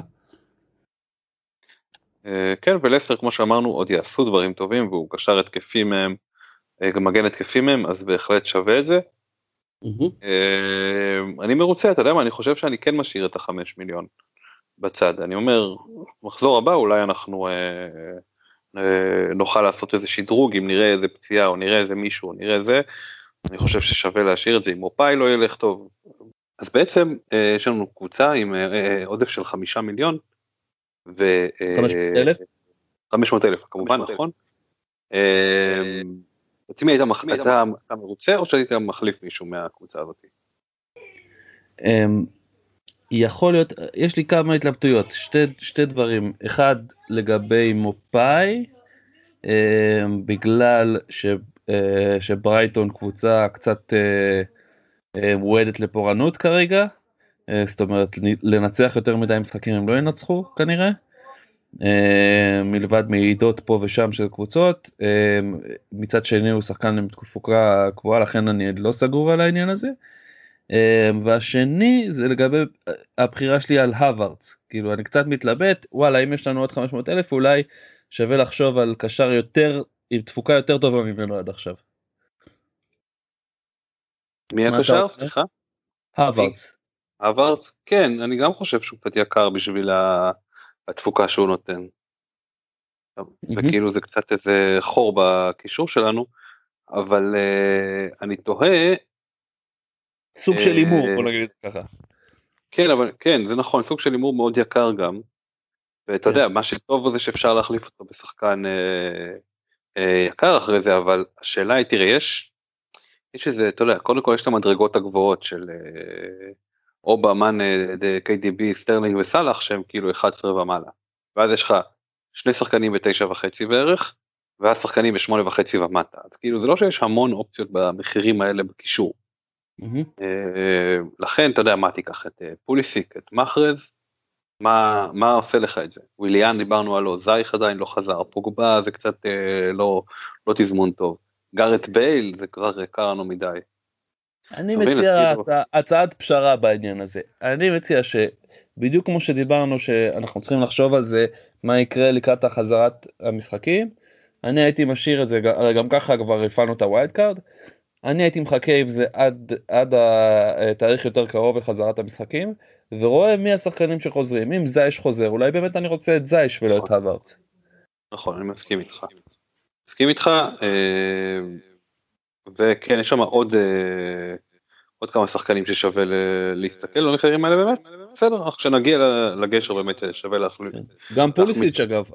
כן, ולסטר כמו שאמרנו עוד יעשו דברים טובים והוא קשר התקפי מהם, גם מגן התקפי מהם, אז בהחלט שווה את זה. אני מרוצה, אתה יודע מה, אני חושב שאני כן משאיר את החמש מיליון בצד. אני אומר, מחזור הבא אולי אנחנו נוכל לעשות איזה שדרוג אם נראה איזה פציעה או נראה איזה מישהו או נראה איזה. אני חושב ששווה להשאיר את זה, אם מופאי לא ילך טוב. אז בעצם יש לנו קבוצה עם עודף של חמישה מיליון.
ו... 500 אלף?
500 אלף כמובן, נכון. עצמי היית מרוצה או שהיית מחליף מישהו מהקבוצה הזאת?
יכול להיות, יש לי כמה התלבטויות, שתי, שתי דברים, אחד לגבי מופאי, בגלל ש... אה, שברייטון קבוצה קצת אה, אה, מועדת לפורענות כרגע, זאת אומרת לנצח יותר מדי משחקים הם לא ינצחו כנראה, מלבד מעידות פה ושם של קבוצות, מצד שני הוא שחקן עם תפוקה קבועה לכן אני לא סגור על העניין הזה. והשני זה לגבי הבחירה שלי על הווארדס כאילו אני קצת מתלבט וואלה אם יש לנו עוד 500 אלף אולי שווה לחשוב על קשר יותר עם תפוקה יותר טובה ממנו עד עכשיו.
מי הקשר? סליחה?
הווארדס.
הווארדס? כן, אני גם חושב שהוא קצת יקר בשביל התפוקה שהוא נותן. וכאילו זה קצת איזה חור בקישור שלנו, אבל uh, אני תוהה...
סוג של הימור, בוא נגיד את זה ככה.
כן, אבל כן, זה נכון, סוג של הימור מאוד יקר גם. ואתה כן. יודע, מה שטוב זה שאפשר להחליף אותו בשחקן uh, אה, יקר אחרי זה, אבל השאלה היא, תראה, יש, יש איזה, אתה יודע, קודם כל יש את המדרגות הגבוהות של אה, אובמיאנג, אה, KDB, סטרלינג וסאלח, שהם כאילו 11 ומעלה. ואז יש לך שני שחקנים בתשע וחצי בערך, ואז שחקנים בשמונה וחצי ומטה. אז כאילו זה לא שיש המון אופציות במחירים האלה בקישור. אמ-המ. לכן, אתה יודע, מה תיקח את פוליסיק, את מחרז, מה, מה עושה לך את זה? וויליאן דיברנו עליו, זייך עדיין לא חזר, פוגבה זה קצת אה, לא, לא תזמון טוב, גארת' בייל זה כבר יקר לנו מדי.
אני מציע הצע, הצעת פשרה בעניין הזה, אני מציע שבדיוק כמו שדיברנו שאנחנו צריכים לחשוב על זה מה יקרה לקראת החזרת המשחקים, אני הייתי משאיר את זה, הרי גם ככה כבר הפעלנו את ה wild card, אני הייתי מחכה עם זה עד, עד התאריך יותר קרוב לחזרת המשחקים, ורואה מי השחקנים שחוזרים, אם זייך חוזר, אולי באמת אני רוצה את זייך ולא את נכון. הווארץ.
נכון, אני מסכים איתך. מסכים איתך, אה, וכן, יש שם עוד, אה, עוד כמה שחקנים ששווה להסתכל במחירים האלה באמת, בסדר, כשנגיע לגשר באמת שווה להחליט.
כן. גם פוליסיץ' אגב,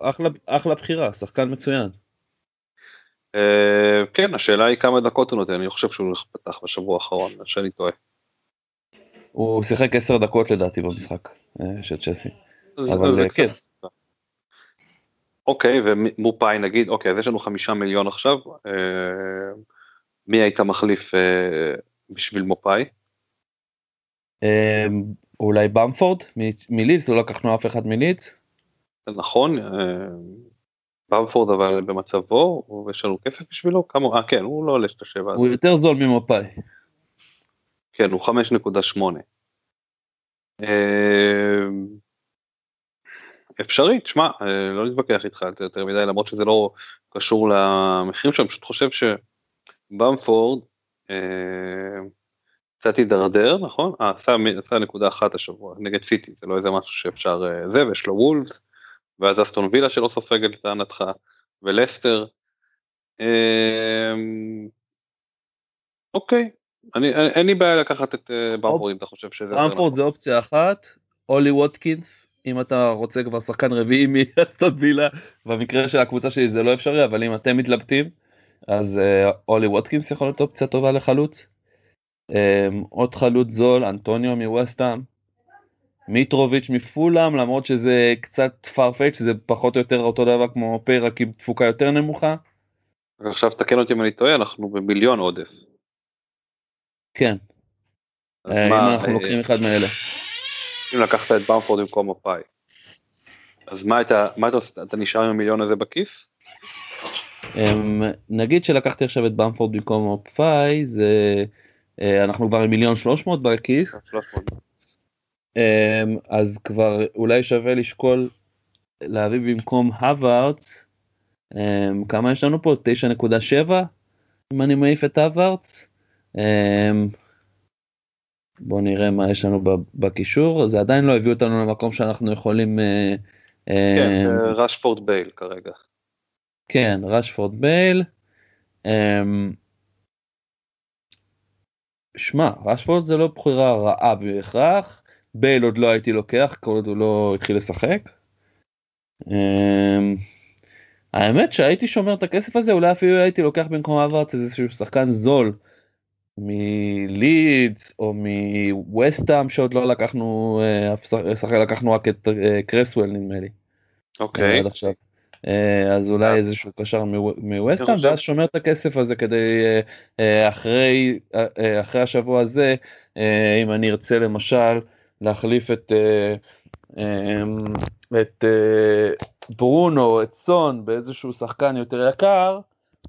אחלה בחירה, שחקן מצוין.
אה, כן, השאלה היא כמה דקות הוא נותן, אני חושב שהוא פתח בשבוע האחרון, שאני טועה.
הוא שיחק 10 דקות לדעתי במשחק של צ'סי. אבל כן.
אוקיי, ומופאי נגיד, אוקיי, אז יש לנו חמישה מיליון עכשיו, אה, מי היית מחליף אה, בשביל מופאי?
אה, אולי במפורד מליץ, לא לקחנו אף אחד מליץ.
נכון, במפורד אבל במצבו, ויש לנו כסף בשבילו, כמה, אה כן, הוא לא עולה את השבע
הזה. הוא יותר זול ממופאי.
כן, הוא 5.8. אפשרי, תשמע, אה, לא נתווכח איתך יותר מדי, למרות שזה לא קשור למחירים אני פשוט חושב שבמפורד אה, קצת הידרדר, נכון? אה, עשה נקודה אחת השבוע נגד סיטי, זה לא איזה משהו שאפשר אה, זה, ויש לו וולפס, ואז אסטון וילה שלא סופגת לטענתך, ולסטר. אוקיי, אני, אין לי בעיה לקחת את במפורד אם אתה חושב שזה...
במפורד נכון. זה אופציה אחת, אולי ווטקינס אם אתה רוצה כבר שחקן רביעי מאסטון וילה, במקרה של הקבוצה שלי זה לא אפשרי, אבל אם אתם מתלבטים, אז uh, אולי ווטקינס יכול להיות אופציה טובה לחלוץ. Um, עוד חלוץ זול, אנטוניו מווסטאם, מיטרוביץ' מפולאם, למרות שזה קצת פרפקט, שזה פחות או יותר אותו דבר כמו פיירה, כי תפוקה יותר נמוכה.
עכשיו תקן אותי אם אני טועה, אנחנו במיליון עודף.
כן. אז uh, מה, אם אנחנו uh... לוקחים אחד מאלה.
אם לקחת את במפורד במקום מפאי. אז מה אתה, מה אתה עושה, אתה נשאר עם המיליון הזה בכיס?
אמ, נגיד שלקחתי עכשיו את במפורד במקום מפאי, זה, אה, אנחנו כבר עם מיליון שלוש מאות בכיס. אמ, אז כבר אולי שווה לשקול להביא במקום הווארץ, אמ, כמה יש לנו פה? 9.7 אם אני מעיף את הווארץ. בוא נראה מה יש לנו בקישור זה עדיין לא הביא אותנו למקום שאנחנו יכולים. אה,
כן, זה רשפורד בייל כרגע.
כן, רשפורד בייל. אמ, שמע, רשפורד זה לא בחירה רעה בהכרח, בייל עוד לא הייתי לוקח כל עוד הוא לא התחיל לשחק. אמ, האמת שהייתי שומר את הכסף הזה אולי אפילו הייתי לוקח במקום אברץ איזשהו שחקן זול מלידס או מווסטאם שעוד לא לקחנו, אה, שחק לקחנו רק את אה, קרסוול נדמה לי.
אוקיי. עד
עכשיו. אה, אז אולי איזשהו קשר מווסטאם ואז שומר את הכסף הזה כדי אחרי אחרי השבוע הזה אם אני ארצה למשל להחליף את את ברונו את סון באיזשהו שחקן יותר יקר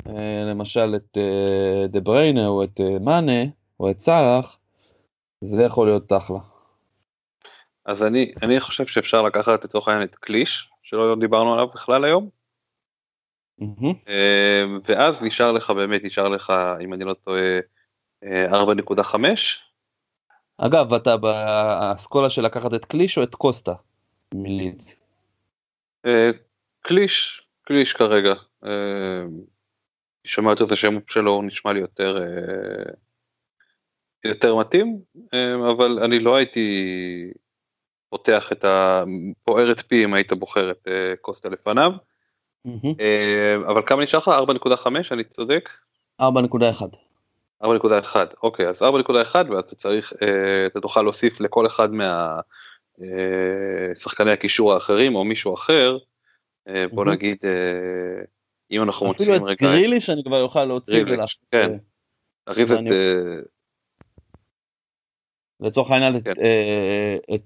אה, למשל את אה, דה בריינה או את אה, מאנה או את סאלח, זה יכול להיות אחלה.
אז אני, אני חושב שאפשר לקחת לצורך העניין את קליש, שלא דיברנו עליו בכלל היום. Mm-hmm. ואז נשאר לך באמת, נשאר לך, אם אני לא טועה, 4.5.
אגב, אתה באסכולה של לקחת את קליש או את קוסטה מלידס?
קליש, קליש כרגע. שומע את השם שלו הוא נשמע לי יותר אה, יותר מתאים אה, אבל אני לא הייתי פותח את הפוערת פי אם היית בוחר את אה, קוסטה לפניו. אבל כמה נשאר לך 4.5 אני צודק?
4.1.
4.1 אוקיי אז 4.1 ואז אתה צריך אתה תוכל להוסיף לכל אחד מהשחקני הקישור האחרים או מישהו אחר בוא נגיד אם אנחנו מוצאים
רגע... אפילו את גריליש אני כבר אוכל להוציא ולהכניס.
כן. את... אה,
לצורך העניין את כן.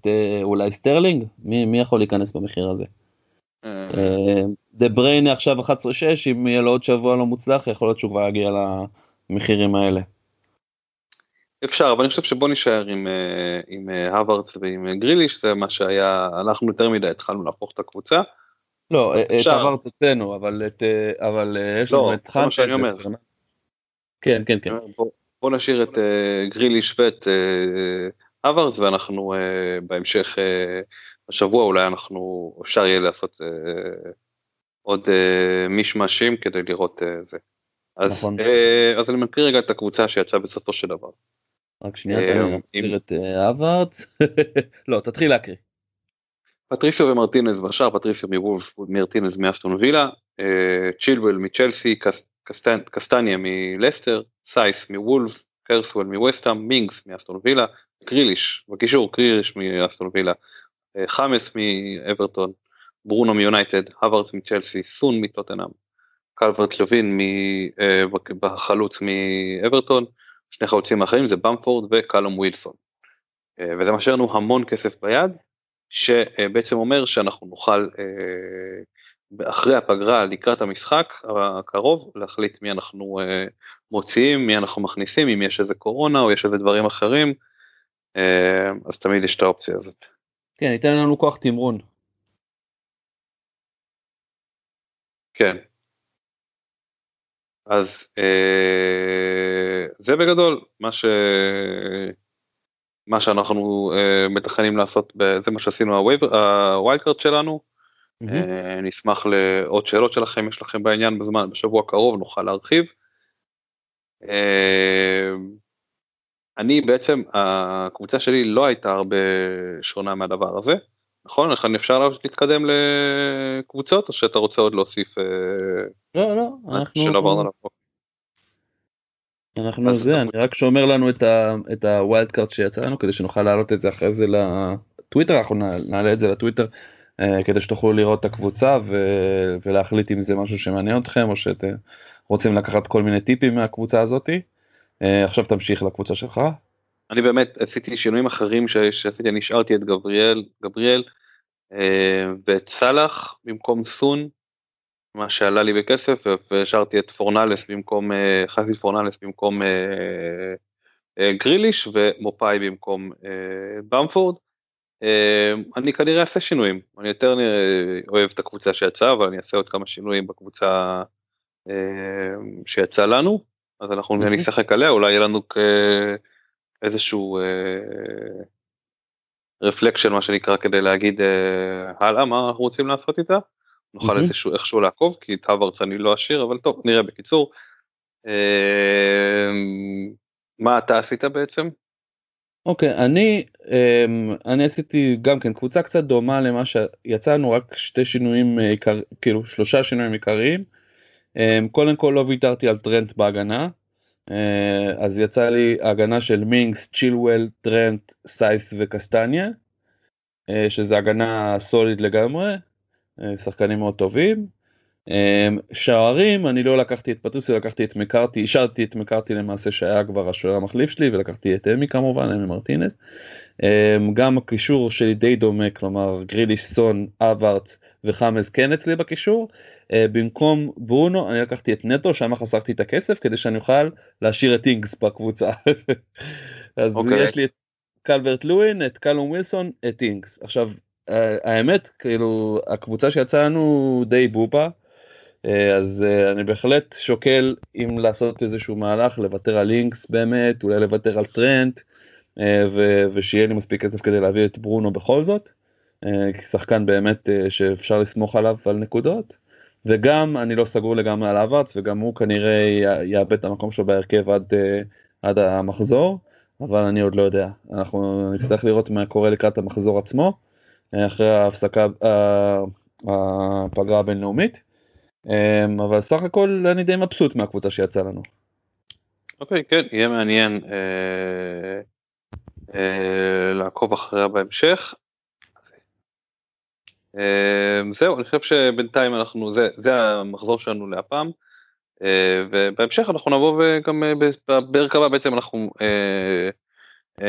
אה, אולי סטרלינג? מי יכול להיכנס במחיר הזה? אה. דה בריינה עכשיו 11-6 אם יהיה לו עוד שבוע לא מוצלח יכול להיות שהוא כבר יגיע למחירים האלה.
אפשר אבל אני חושב שבוא נשאר עם, עם הווארדס ועם גריליש זה מה שהיה אנחנו יותר מדי התחלנו להפוך את הקבוצה
לא, את עברת אצלנו, אבל יש לנו את
חנטה.
כן, כן, כן.
בוא נשאיר את גריליש ואת אברס ואנחנו בהמשך השבוע אולי אנחנו אפשר יהיה לעשות עוד מישמשים כדי לראות זה. אז, נכון. אז אני מקריא רגע את הקבוצה שיצאה בסופו של דבר.
רק שנייה, תן לי להחזיר את הווארץ. לא, תתחיל להקריא.
פטריסיו ומרטינז בשער, פטריסיו מוולף, מרטינז מאסטון וילה, צ'ילואל מצ'לסי, קסטניה מלסטר, סייס מוולף, קרסוול מווסטהאם, מינגס מאסטון וילה, קריליש, בקישור קריליש מאסטון וילה, חמאס מאברטון, ברונו מיונייטד, הווארדס מצ'לסי, סון מטוטנאם, קלברט לוין בחלוץ מאברטון, שני חלוצים אחרים זה במפורד וקלום ווילסון. וזה משאיר לנו המון כסף ביד, שבעצם אומר שאנחנו נוכל אחרי הפגרה לקראת המשחק הקרוב להחליט מי אנחנו מוציאים, מי אנחנו מכניסים, אם יש איזה קורונה או יש איזה דברים אחרים, אז תמיד יש את האופציה הזאת.
כן, ייתן לנו כוח תמרון.
כן. אז אה, זה בגדול מה ש... מה שאנחנו אה, מתכננים לעשות, זה מה שעשינו ה wild card שלנו. אמ-המ. אה, נשמח לעוד שאלות שלכם, יש לכם בעניין בזמן, בשבוע הקרוב נוכל להרחיב. אה, אני בעצם, הקבוצה שלי לא הייתה הרבה שונה מהדבר הזה, נכון? לכן אפשר להתקדם לקבוצות, או שאתה רוצה עוד להוסיף? אה,
לא, לא, אנחנו... שלא. אנחנו זה, אני רק שומר לנו את הווילד קארט שיצא לנו כדי שנוכל להעלות את זה אחרי זה לטוויטר, אנחנו נעלה את זה לטוויטר אה, כדי שתוכלו לראות את הקבוצה ולהחליט אם זה משהו שמעניין אתכם או שאתם רוצים לקחת כל מיני טיפים מהקבוצה הזאתי. אה, עכשיו תמשיך לקבוצה שלך.
אני באמת עשיתי שינויים אחרים שעשיתי, אני השארתי את גבריאל, גבריאל אה, ואת סאלח במקום סון, מה שעלה לי בכסף, והשארתי את פורנלס במקום, אה, חזי פורנלס במקום גריליש ומופאי במקום במפורד. אני כנראה אעשה שינויים, אני יותר אוהב את הקבוצה שיצאה, אבל אני אעשה עוד כמה שינויים בקבוצה שיצאה לנו. אז אנחנו. נשחק עליה, אולי יהיה לנו איזשהו רפלקשן מה שנקרא כדי להגיד אה, הלאה מה אנחנו רוצים לעשות איתה. נוכל איזשהו איכשהו לעקוב כי הווארץ אני לא אשאיר אבל טוב נראה בקיצור. אה, מה אתה עשית בעצם?
אוקיי, אני אממ, אני עשיתי גם כן קבוצה קצת דומה למה שיצאנו רק שתי שינויים עיקר, כאילו שלושה שינויים עיקריים. אממ, קודם כל לא ויתרתי על טרנט בהגנה, אה, אז יצא לי הגנה של מינגס, צ'ילואל, טרנט, סייס וקסטניה, אה, שזה הגנה solid לגמרי, שחקנים מאוד טובים. אממ, שערים אני לא לקחתי את פטריסיו לקחתי את מקארתי השארתי את מקארתי למעשה שהיה כבר השוער המחליף שלי ולקחתי את אמי כמובן אמי מרטינס. אממ, גם הקישור שלי די דומה כלומר גריליש סון הווארץ וחאמס כן אצלי בקישור אה, במקום ברונו אני לקחתי את נטו שם חסכתי את הכסף כדי שאני אוכל להשאיר את אינגס בקבוצה. אז אוקיי. יש לי את קלברט לואין את קלום ווילסון את אינגס עכשיו האמת כאילו הקבוצה שיצאה לנו די בובה אה, אז אה, אני בהחלט שוקל אם לעשות איזשהו מהלך לוותר על אינגס באמת אולי לוותר על טרנט ושיהיה לי מספיק כסף כדי להביא את ברונו בכל זאת. שחקן באמת שאפשר לסמוך עליו על נקודות. וגם אני לא סגור לגמרי על האבץ וגם הוא כנראה יאבד את המקום שלו בהרכב עד, אה, עד המחזור אבל אני עוד לא יודע אנחנו נצטרך לראות מה קורה לקראת המחזור עצמו אה, אחרי ההפסקה אה, הפגרה הבינלאומית אבל סך הכל אני די מבסוט מהקבוצה שיצא לנו.
אוקיי כן יהיה מעניין אה, אה, לעקוב אחריה בהמשך אמ, זהו, אני חושב שבינתיים אנחנו, זה, המחזור שלנו להפעם, אה, ובהמשך אנחנו נבוא וגם אה, בפרק הבא בעצם אנחנו אה,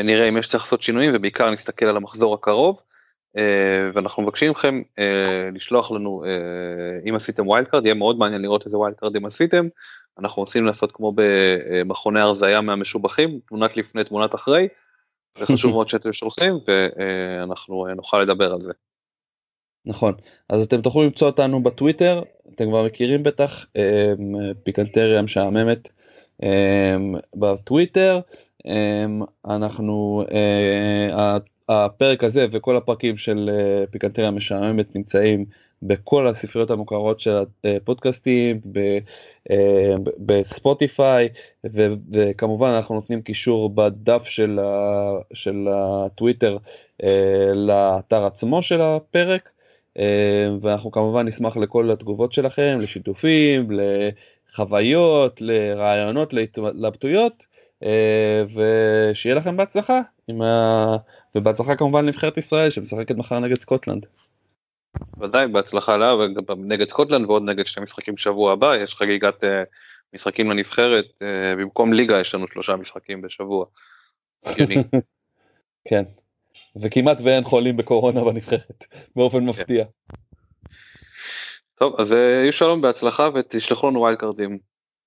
נראה אם יש צריך לעשות שינויים ובעיקר נסתכל על המחזור הקרוב. ואנחנו מבקשים מכם לשלוח לנו אם עשיתם wild card יהיה מאוד מעניין לראות איזה wild card ים עשיתם אנחנו רוצים לעשות כמו במכוני הרזייה מהמשובחים תמונת לפני תמונת אחרי. זה חשוב מאוד שאתם שולחים ואנחנו נוכל לדבר על זה.
נכון, אז אתם תוכלו למצוא אותנו בטוויטר, אתם כבר מכירים בטח, פיקנטריה משעממת בטוויטר, אנחנו, הפרק הזה וכל הפרקים של פיקנטריה משעממת נמצאים בכל הספריות המוכרות של הפודקאסטים, אה, בספוטיפיי, וכמובן אנחנו נותנים קישור בדף של, של הטוויטר אה, לאתר עצמו של הפרק, אה, ואנחנו כמובן נשמח לכל התגובות שלכם, לשיתופים, לחוויות, לרעיונות, להתלבטויות, ושיהיה לכם בהצלחה, ה... ובהצלחה כמובן לנבחרת ישראל שמשחקת מחר נגד סקוטלנד.
ודאי בהצלחה לה וגם נגד סקוטלנד ועוד נגד שני משחקים בשבוע הבא יש חגיגת uh, משחקים לנבחרת uh, במקום ליגה יש לנו שלושה משחקים בשבוע.
כן וכמעט ואין חולים בקורונה בנבחרת באופן כן. מפתיע.
טוב אז יהיו uh, שלום בהצלחה ותשלחו לנו wild card ים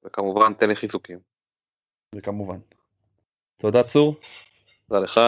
וכמובן תן לי חיזוקים.
וכמובן. תודה צור.
תודה לך.